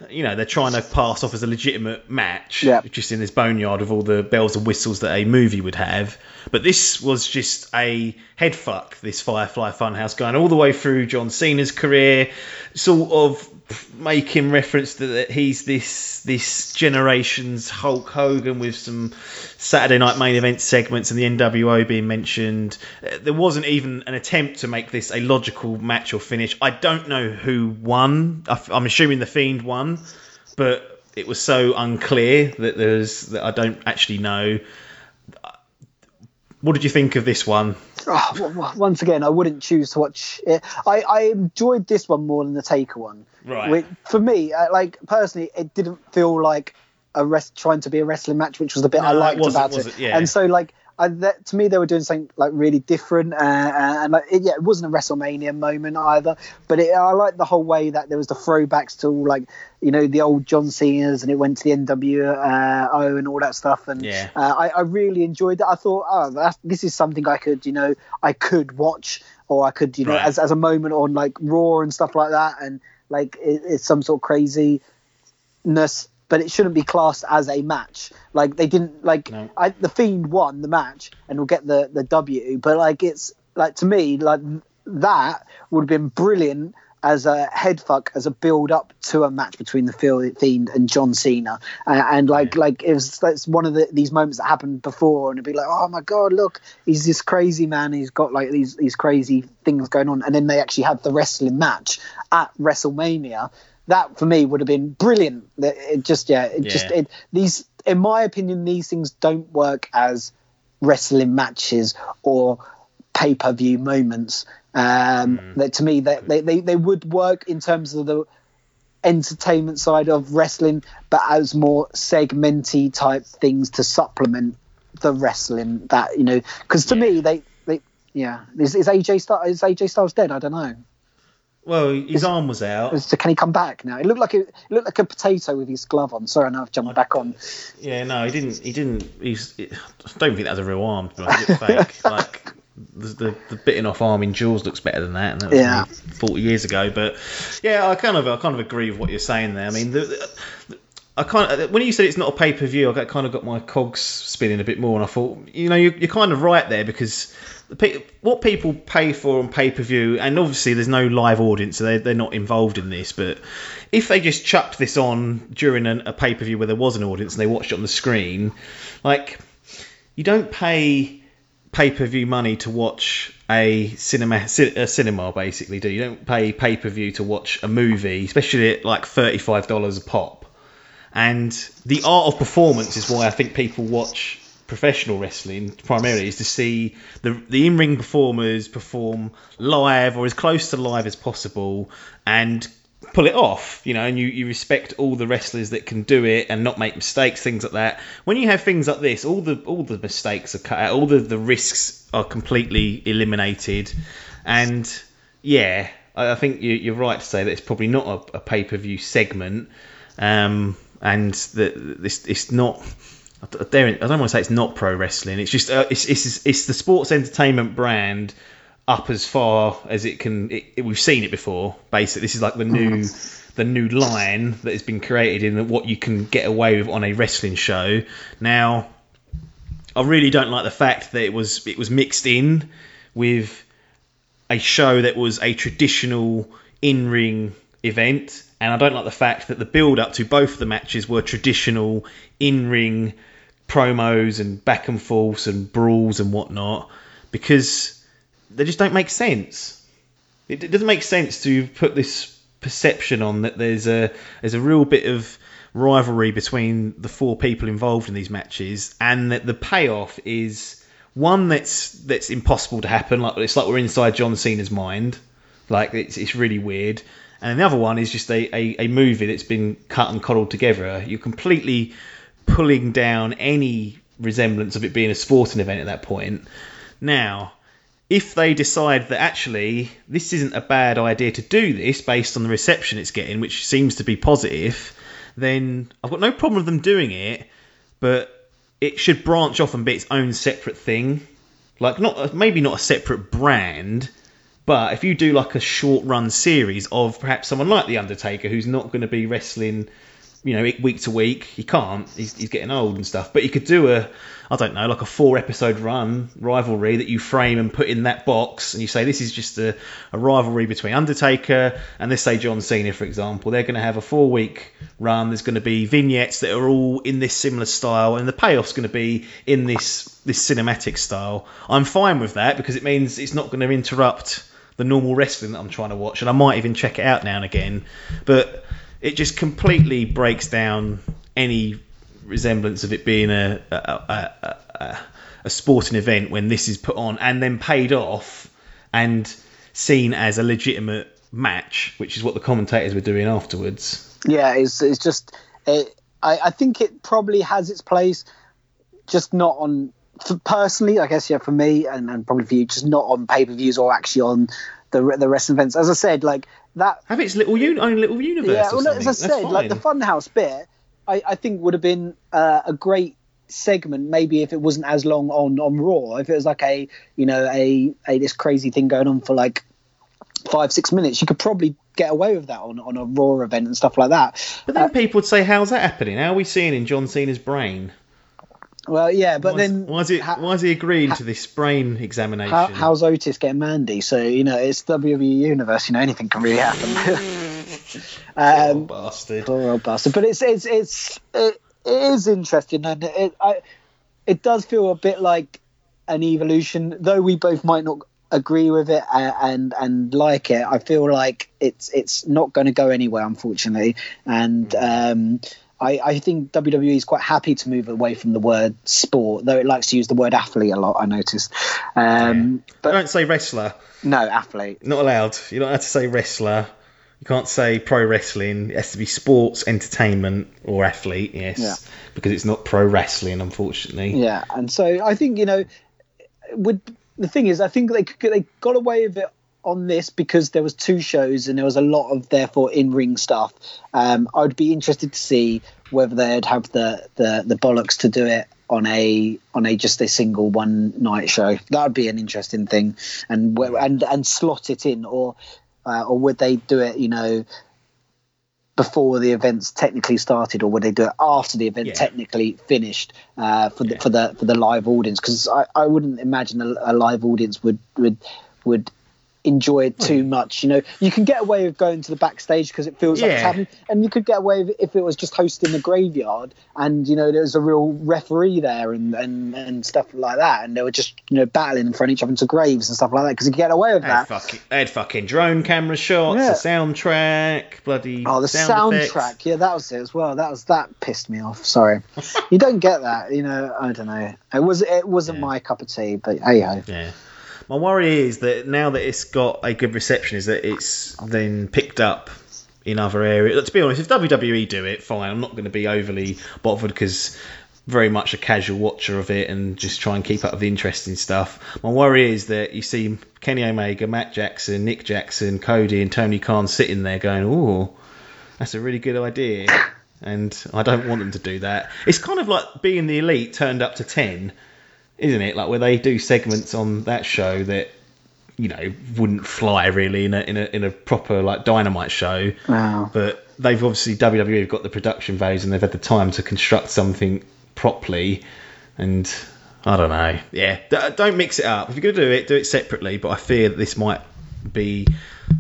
B: You know they're trying to pass off as a legitimate match,
C: Yeah.
B: just in this boneyard of all the bells and whistles that a movie would have. But this was just a head fuck. This Firefly Funhouse going all the way through John Cena's career, sort of making reference to that he's this this generation's Hulk Hogan with some Saturday Night Main Event segments and the NWO being mentioned. Uh, There wasn't even an attempt to make this a logical match or finish. I don't know who won. I'm assuming the Fiend won, but it was so unclear that there's that I don't actually know. What did you think of this one?
C: Oh, once again, I wouldn't choose to watch it. I, I enjoyed this one more than the Taker one.
B: Right.
C: Which, for me, uh, like personally, it didn't feel like a rest trying to be a wrestling match, which was the bit I
B: No, it
C: liked about it.
B: it? Yeah.
C: And so, like, I, that, to me, they were doing something like really different, uh, and like, it, yeah, it wasn't a WrestleMania moment either. But it, I liked the whole way that there was the throwbacks to all, like you know the old John Cena's, and it went to the NWO and all that stuff. And
B: Yeah.
C: uh, I, I really enjoyed that. I thought, oh, that's, this is something I could, you know, I could watch, or I could, you know,
B: Right.
C: as as a moment on like Raw and stuff like that, and like it, it's some sort of craziness, but it shouldn't be classed as a match. Like they didn't like
B: No.
C: I, the Fiend won the match and will get the the W, but like it's like to me like that would have been brilliant as a headfuck as a build up to a match between the Fiend and John Cena, uh, and like like it was that's one of the, these moments that happened before, and it'd be like, oh my god, look, he's this crazy man, he's got like these these crazy things going on, and then they actually had the wrestling match at WrestleMania. That for me would have been brilliant. It just yeah, it just it, these in my opinion these things don't work as wrestling matches or pay per view moments. Um, That to me, that they, they, they would work in terms of the entertainment side of wrestling, but as more segmenty type things to supplement the wrestling. That you know, because to me, they they yeah, is, is AJ Styles is AJ Styles dead? I don't know.
B: Well, his arm was out.
C: Is- Can he come back now? It looked like a, it looked like a potato with his glove on. Sorry, I know I've jumped back on.
B: Yeah, no, he didn't. He didn't. He's. I don't think that was a real arm. to be It looked fake. [LAUGHS] like the, the the bitten off arm in Jaws looks better than that, and that was
C: Yeah.
B: forty years ago. But yeah, I kind of I kind of agree with what you're saying there. I mean, the, the, I kind when you said it's not a pay per view, I got, kind of got my cogs spinning a bit more, and I thought, you know, you're, you're kind of right there because. What people pay for on pay per view, and obviously there's no live audience, so they're, they're not involved in this. But if they just chucked this on during an, a pay per view where there was an audience and they watched it on the screen, like you don't pay pay per view money to watch a cinema a cinema basically do you? you don't pay pay per view to watch a movie especially at like thirty five dollars a pop And the art of performance is why I think people watch professional wrestling primarily is to see the the in ring performers perform live or as close to live as possible and pull it off, you know, and you, you respect all the wrestlers that can do it and not make mistakes, things like that. When you have things like this, all the all the mistakes are cut out, all the, the risks are completely eliminated, and yeah, I, I think you, are right to say that it's probably not a, a pay per view segment, um, and that this it's not. I don't want to say it's not pro wrestling. It's just uh, it's, it's it's the sports entertainment brand up as far as it can. It, it, we've seen it before. Basically, this is like the new the new line that has been created in what you can get away with on a wrestling show. Now, I really don't like the fact that it was it was mixed in with a show that was a traditional in ring event, and I don't like the fact that the build up to both of the matches were traditional in ring promos and back and forths and brawls and whatnot because they just don't make sense. It, it doesn't make sense to put this perception on that there's a there's a real bit of rivalry between the four people involved in these matches and that the payoff is one that's that's impossible to happen. Like it's like we're inside John Cena's mind. Like it's, it's really weird. And the other one is just a, a, a movie that's been cut and coddled together. You're completely pulling down any resemblance of it being a sporting event at that point. Now, if they decide that actually this isn't a bad idea to do this based on the reception it's getting, which seems to be positive, then I've got no problem with them doing it, but it should branch off and be its own separate thing. Like not maybe not a separate brand, but if you do like a short run series of perhaps someone like the Undertaker who's not going to be wrestling you know, week to week. He can't. He's, he's getting old and stuff. But you could do a, I don't know, like a four episode run rivalry that you frame and put in that box, and you say this is just a, a rivalry between Undertaker and let's say John Cena, for example. They're going to have a four week run. There's going to be vignettes that are all in this similar style, and the payoff's going to be in this this cinematic style. I'm fine with that because it means it's not going to interrupt the normal wrestling that I'm trying to watch, and I might even check it out now and again. But it just completely breaks down any resemblance of it being a a, a, a, a sporting event when this is put on and then paid off and seen as a legitimate match, which is what the commentators were doing afterwards.
C: Yeah, it's it's just it, I I think it probably has its place, just not on for personally. I guess yeah, for me and, and probably for you, just not on pay per views or actually on the the wrestling events. As I said, like that
B: have its little un- own little universe. Yeah, well, as I said,
C: like the Funhouse bit, I, I think would have been uh, a great segment maybe if it wasn't as long on on Raw. If it was like a you know a a this crazy thing going on for like five six minutes, you could probably get away with that on on a Raw event and stuff like that.
B: But then uh, people would say, "How's that happening? How are we seeing in John Cena's brain?"
C: Well, yeah, but
B: why
C: then
B: why is it how, why he agreeing to this brain examination?
C: How, how's Otis getting Mandy? So you know, it's WWE universe. You know, anything can really happen. [LAUGHS]
B: um, old bastard.
C: Poor old bastard. But it's it's it's it, it is interesting, and it I, it does feel a bit like an evolution, though we both might not agree with it and and, and like it. I feel like it's it's not going to go anywhere, unfortunately, and. Um, I, I, think WWE is quite happy to move away from the word sport, though it likes to use the word athlete a lot. I noticed. Um,
B: yeah. but don't say wrestler.
C: No, athlete.
B: Not allowed. You're not allowed to say wrestler. You can't say pro wrestling. It has to be sports, entertainment, or athlete. Yes, yeah. because it's not pro wrestling, unfortunately.
C: Yeah, and so I think you know, with the thing is, I think they they got away with it on this because there was two shows and there was a lot of therefore in ring stuff. Um, I would be interested to see whether they'd have the, the the bollocks to do it on a on a just a single one night show. That would be an interesting thing, and and and slot it in, or uh, or would they do it? You know. Before the events technically started, or would they do it after the event yeah. technically finished uh, for the yeah. for the for the live audience? Because I, I wouldn't imagine a, a live audience would would would enjoy it too hmm. much. You know, you can get away with going to the backstage because it feels like it's happening, and you could get away with it if it was just hosting the graveyard and you know there was a real referee there and and and stuff like that, and they were just you know battling in front of each other into graves and stuff like that because you get away with
B: They had
C: that.
B: fucking, they had fucking drone camera shots,
C: Yeah.
B: the soundtrack, bloody
C: Oh, the
B: sound
C: soundtrack.
B: effects.
C: Yeah, that was it as well. That was that pissed me off. Sorry, [LAUGHS] you don't get that. You know, I don't know. It was it wasn't
B: Yeah.
C: my cup of tea, but hey ho.
B: Yeah. My worry is that now that it's got a good reception, is that it's then picked up in other areas. To be honest, if WWE do it, fine. I'm not going to be overly bothered because very much a casual watcher of it and just try and keep up with the interesting stuff. My worry is that you see Kenny Omega, Matt Jackson, Nick Jackson, Cody, and Tony Khan sitting there going, "Oh, that's a really good idea." [LAUGHS] And I don't want them to do that. It's kind of like being the elite turned up to ten isn't it? Like where they do segments on that show that you know wouldn't fly really in a in a in a proper like dynamite show.
C: Wow.
B: But they've obviously WWE have got the production values and they've had the time to construct something properly. And I don't know. Yeah, don't mix it up. If you're gonna do it, do it separately. But I fear that this might be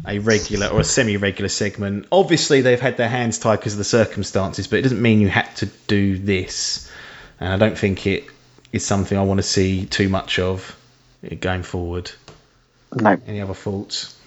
B: a regular or a semi-regular segment. Obviously, they've had their hands tied because of the circumstances, but it doesn't mean you had to do this. And I don't think it is something I want to see too much of going forward.
C: No.
B: Any other thoughts?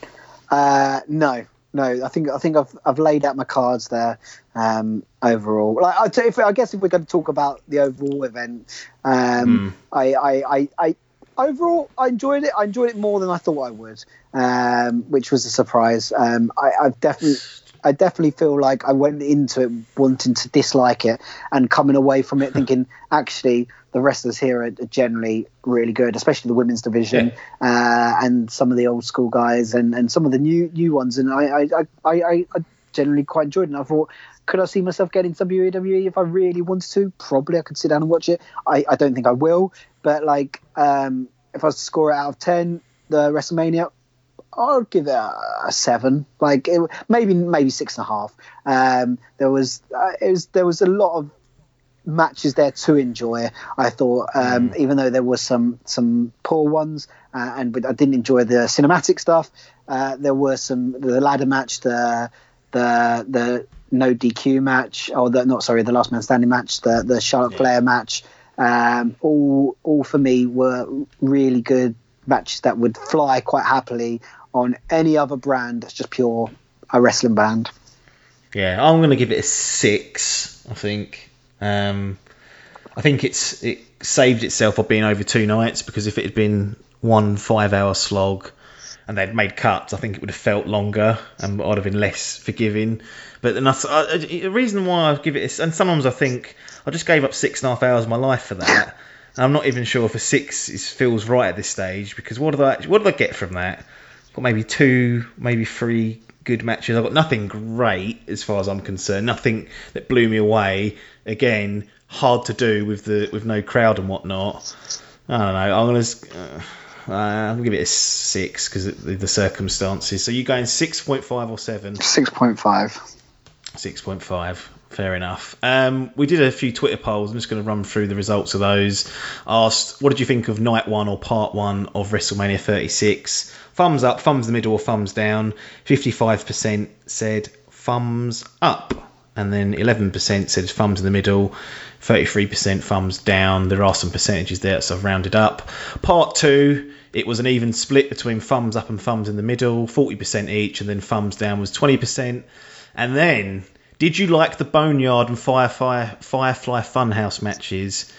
C: Uh, no, no. I think I think I've I've laid out my cards there. Um, overall, like I, if, I guess if we're going to talk about the overall event, um, I, I, I, I overall I enjoyed it. I enjoyed it more than I thought I would, um, which was a surprise. Um, I, I've definitely. I definitely feel like I went into it wanting to dislike it and coming away from it [LAUGHS] thinking, actually, the wrestlers here are generally really good, especially the women's division uh, and some of the old school guys and, and some of the new new ones. And I I, I, I, I generally quite enjoyed it. And I thought, could I see myself getting WWE if I really wanted to? Probably, I could sit down and watch it. I, I don't think I will, but like, um, if I was to score it out of ten, the WrestleMania, I'll give it a, a seven. Like it, maybe maybe six and a half. Um, there was uh, it was there was a lot of matches there to enjoy. I thought, um, even though there was some some poor ones, uh, and but I didn't enjoy the cinematic stuff. Uh, there were some the ladder match, the the the no DQ match, or the not sorry, the last man standing match, the the Charlotte Flair match. Um, all all for me were really good matches that would fly quite happily on any other brand that's just pure a wrestling band.
B: Yeah, I'm going to give it a six. I think. Um, I think it's it saved itself by being over two nights because if it had been one five-hour slog and they'd made cuts, I think it would have felt longer and I'd have been less forgiving. But then I, the reason why I give it, and sometimes I think I just gave up six and a half hours of my life for that. And I'm not even sure if a six is, feels right at this stage because what did I what did I get from that? Got maybe two, maybe three good matches. I've got nothing great as far as I'm concerned. Nothing that blew me away. Again, hard to do with the with no crowd and whatnot. I don't know. I'm gonna. Uh, gonna give it a six because the, the circumstances. So you going six point five or seven?
C: Six point five.
B: Six point five. Fair enough. Um, we did a few Twitter polls. I'm just going to run through the results of those. Asked, what did you think of night one or part one of WrestleMania 36? Thumbs up, thumbs in the middle, or thumbs down. 55% said thumbs up, and then 11% said thumbs in the middle. 33% thumbs down. There are some percentages there, so I've rounded up. Part two, it was an even split between thumbs up and thumbs in the middle, 40% each, and then thumbs down was 20%. And then, did you like the Boneyard and Firefly, Firefly Funhouse matches?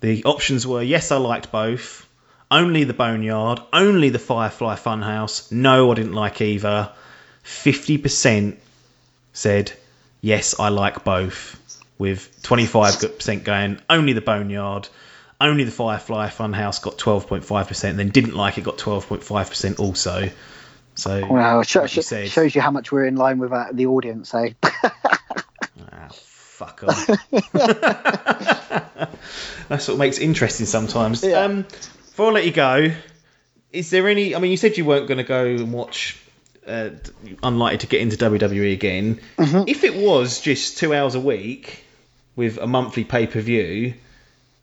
B: The options were yes, I liked both. Only the Boneyard, only the Firefly Funhouse. No, I didn't like either. 50% said yes, I like both. With 25% going only the Boneyard, only the Firefly Funhouse got 12.5%, and then didn't like it got 12.5% also. So,
C: Wow, sh-
B: like you said-
C: shows you how much we're in line with uh, the audience, eh?
B: Ah, fuck off. [LAUGHS] That's what makes it interesting sometimes.
C: Yeah.
B: Um, before I let you go, is there any? I mean, you said you weren't going to go and watch. Uh, unlikely to get into WWE again. If it was just two hours a week with a monthly pay per view,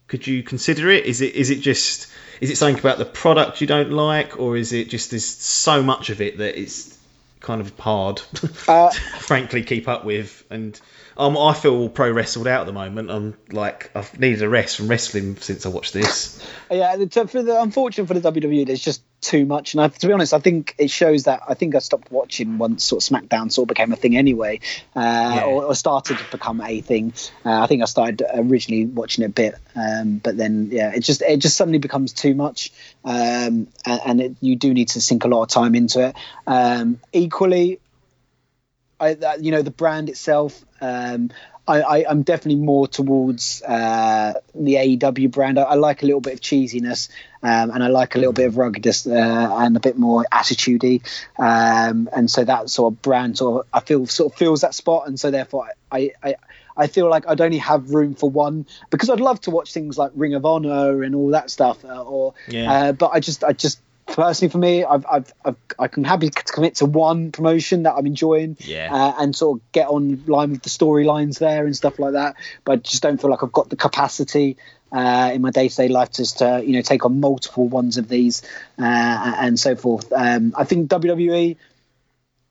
B: could you consider it? Is it is it just is it something about the product you don't like, or is it just there's so much of it that it's kind of hard, [LAUGHS]
C: Uh,
B: frankly, keep up with? And um, I feel all pro wrestled out at the moment. I'm like I've needed a rest from wrestling since I watched this.
C: Yeah, for the unfortunate for the WWE, there's just too much, and I, to be honest, I think it shows that I think I stopped watching once sort of SmackDown sort of became a thing anyway, uh,
B: Yeah.
C: or, or started to become a thing. Uh, I think I started originally watching it a bit, um, but then yeah, it just it just suddenly becomes too much, um, and, and it, you do need to sink a lot of time into it. Um, equally, I, that, you know, the brand itself. Um, I, I, I'm definitely more towards uh, the AEW brand. I, I like a little bit of cheesiness, um, and I like a little bit of ruggedness uh, and a bit more attitudey. Um, and so that sort of brand sort of I feel sort of fills that spot, and so therefore I. I I feel like I'd only have room for one because I'd love to watch things like Ring of Honor and all that stuff, uh, or
B: Yeah.
C: uh, but I just I just personally for me I've, I've, I've I can happily commit to one promotion that I'm enjoying
B: Yeah.
C: uh, and sort of get on line with the storylines there and stuff like that. But I just don't feel like I've got the capacity uh, in my day to day life just to you know take on multiple ones of these uh, and so forth. Um, I think WWE,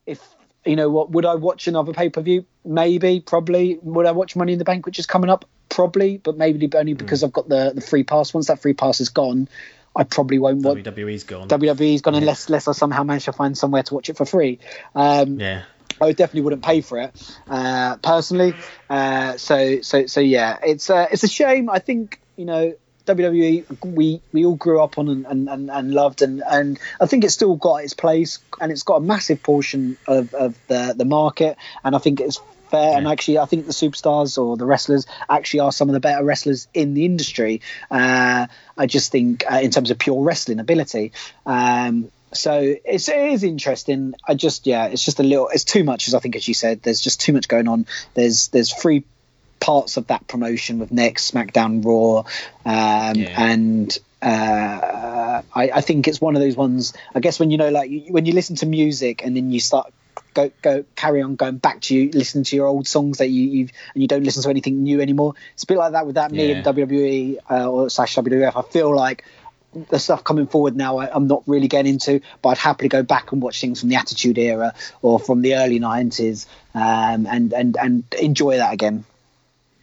C: if you know what, would I watch another pay per view? Maybe, probably. Would I watch Money in the Bank, which is coming up? Probably, but maybe only because I've got the the free pass. Once that free pass is gone, I probably won't watch.
B: WWE's gone.
C: WWE's gone unless unless I somehow manage to find somewhere to watch it for free. Um,
B: yeah.
C: I definitely wouldn't pay for it uh, personally. Uh, so so so yeah, it's uh, it's a shame. I think you know WWE we we all grew up on and, and, and, and loved and, and I think it's still got its place and it's got a massive portion of, of the the market and I think it's fair and actually I think the superstars or the wrestlers actually are some of the better wrestlers in the industry. Uh, I just think uh, in terms of pure wrestling ability. Um, so it's, it is interesting. I just yeah, it's just a little. It's too much, as I think, as you said. There's just too much going on. There's there's three parts of that promotion with NXT, SmackDown, Raw, um,
B: Yeah.
C: and uh, I, I think it's one of those ones. I guess when you know, like you- when you listen to music and then you start go go carry on going back to you listen to your old songs that you you've and you don't listen to anything new anymore. It's a bit like that with that me and WWE uh, or slash WWF. I feel like the stuff coming forward now I, I'm not really getting into, but I'd happily go back and watch things from the Attitude Era or from the early '90s um, and and and enjoy that again.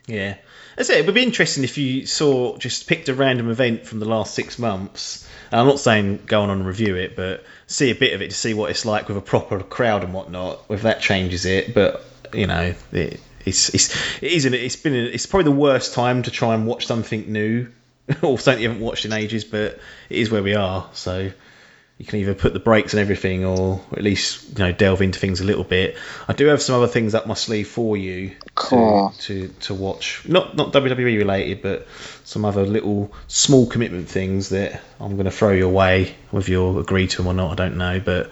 B: Yeah. That's it. It would be interesting if you saw just picked a random event from the last six months. And I'm not saying go on and review it, but see a bit of it to see what it's like with a proper crowd and whatnot. If that changes it, but you know, it, it's it's it isn't. It's been. It's probably the worst time to try and watch something new [LAUGHS] or something you haven't watched in ages. But it is where we are. So you can either put the brakes and everything, or at least you know delve into things a little bit. I do have some other things up my sleeve for you
C: Cool.
B: to, to to watch. Not not WWE related, but some other little small commitment things that I'm going to throw your way. Whether you'll agree to them or not, I don't know. But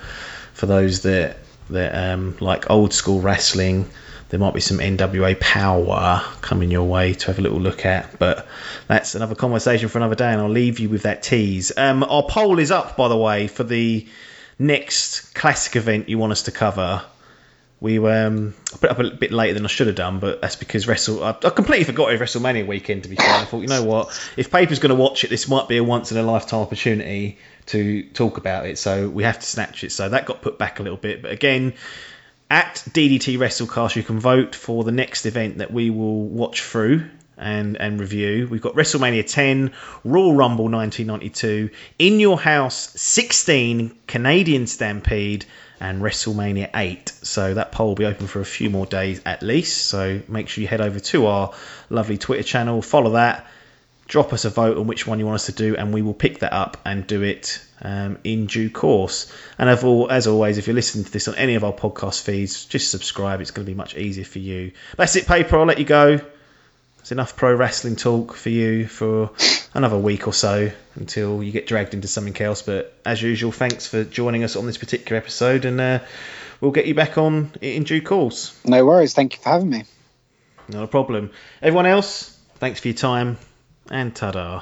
B: for those that that um, like old school wrestling, there might be some NWA power coming your way to have a little look at. But that's another conversation for another day, and I'll leave you with that tease. Um, our poll is up, by the way, for the next classic event you want us to cover. We um, I put up a bit later than I should have done, but that's because Wrestle. I, I completely forgot it WrestleMania weekend. To be fair, I thought, you know what, if Paper's going to watch it, this might be a once in a lifetime opportunity to talk about it. So we have to snatch it. So that got put back a little bit. But again, at DDT WrestleCast, you can vote for the next event that we will watch through and and review. We've got WrestleMania 10, Royal Rumble 1992, In Your House 16, Canadian Stampede, and WrestleMania 8. So that poll will be open for a few more days at least. So make sure you head over to our lovely Twitter channel, follow that, drop us a vote on which one you want us to do, and we will pick that up and do it um, in due course. And as al- as always, if you're listening to this on any of our podcast feeds, just subscribe. It's going to be much easier for you. That's it, paper. I'll let you go. It's enough pro wrestling talk for you for another week or so until you get dragged into something else. But as usual, thanks for joining us on this particular episode, and uh, we'll get you back on in due course.
C: No worries. Thank you for having me.
B: Not a problem. Everyone else, thanks for your time, and ta-da.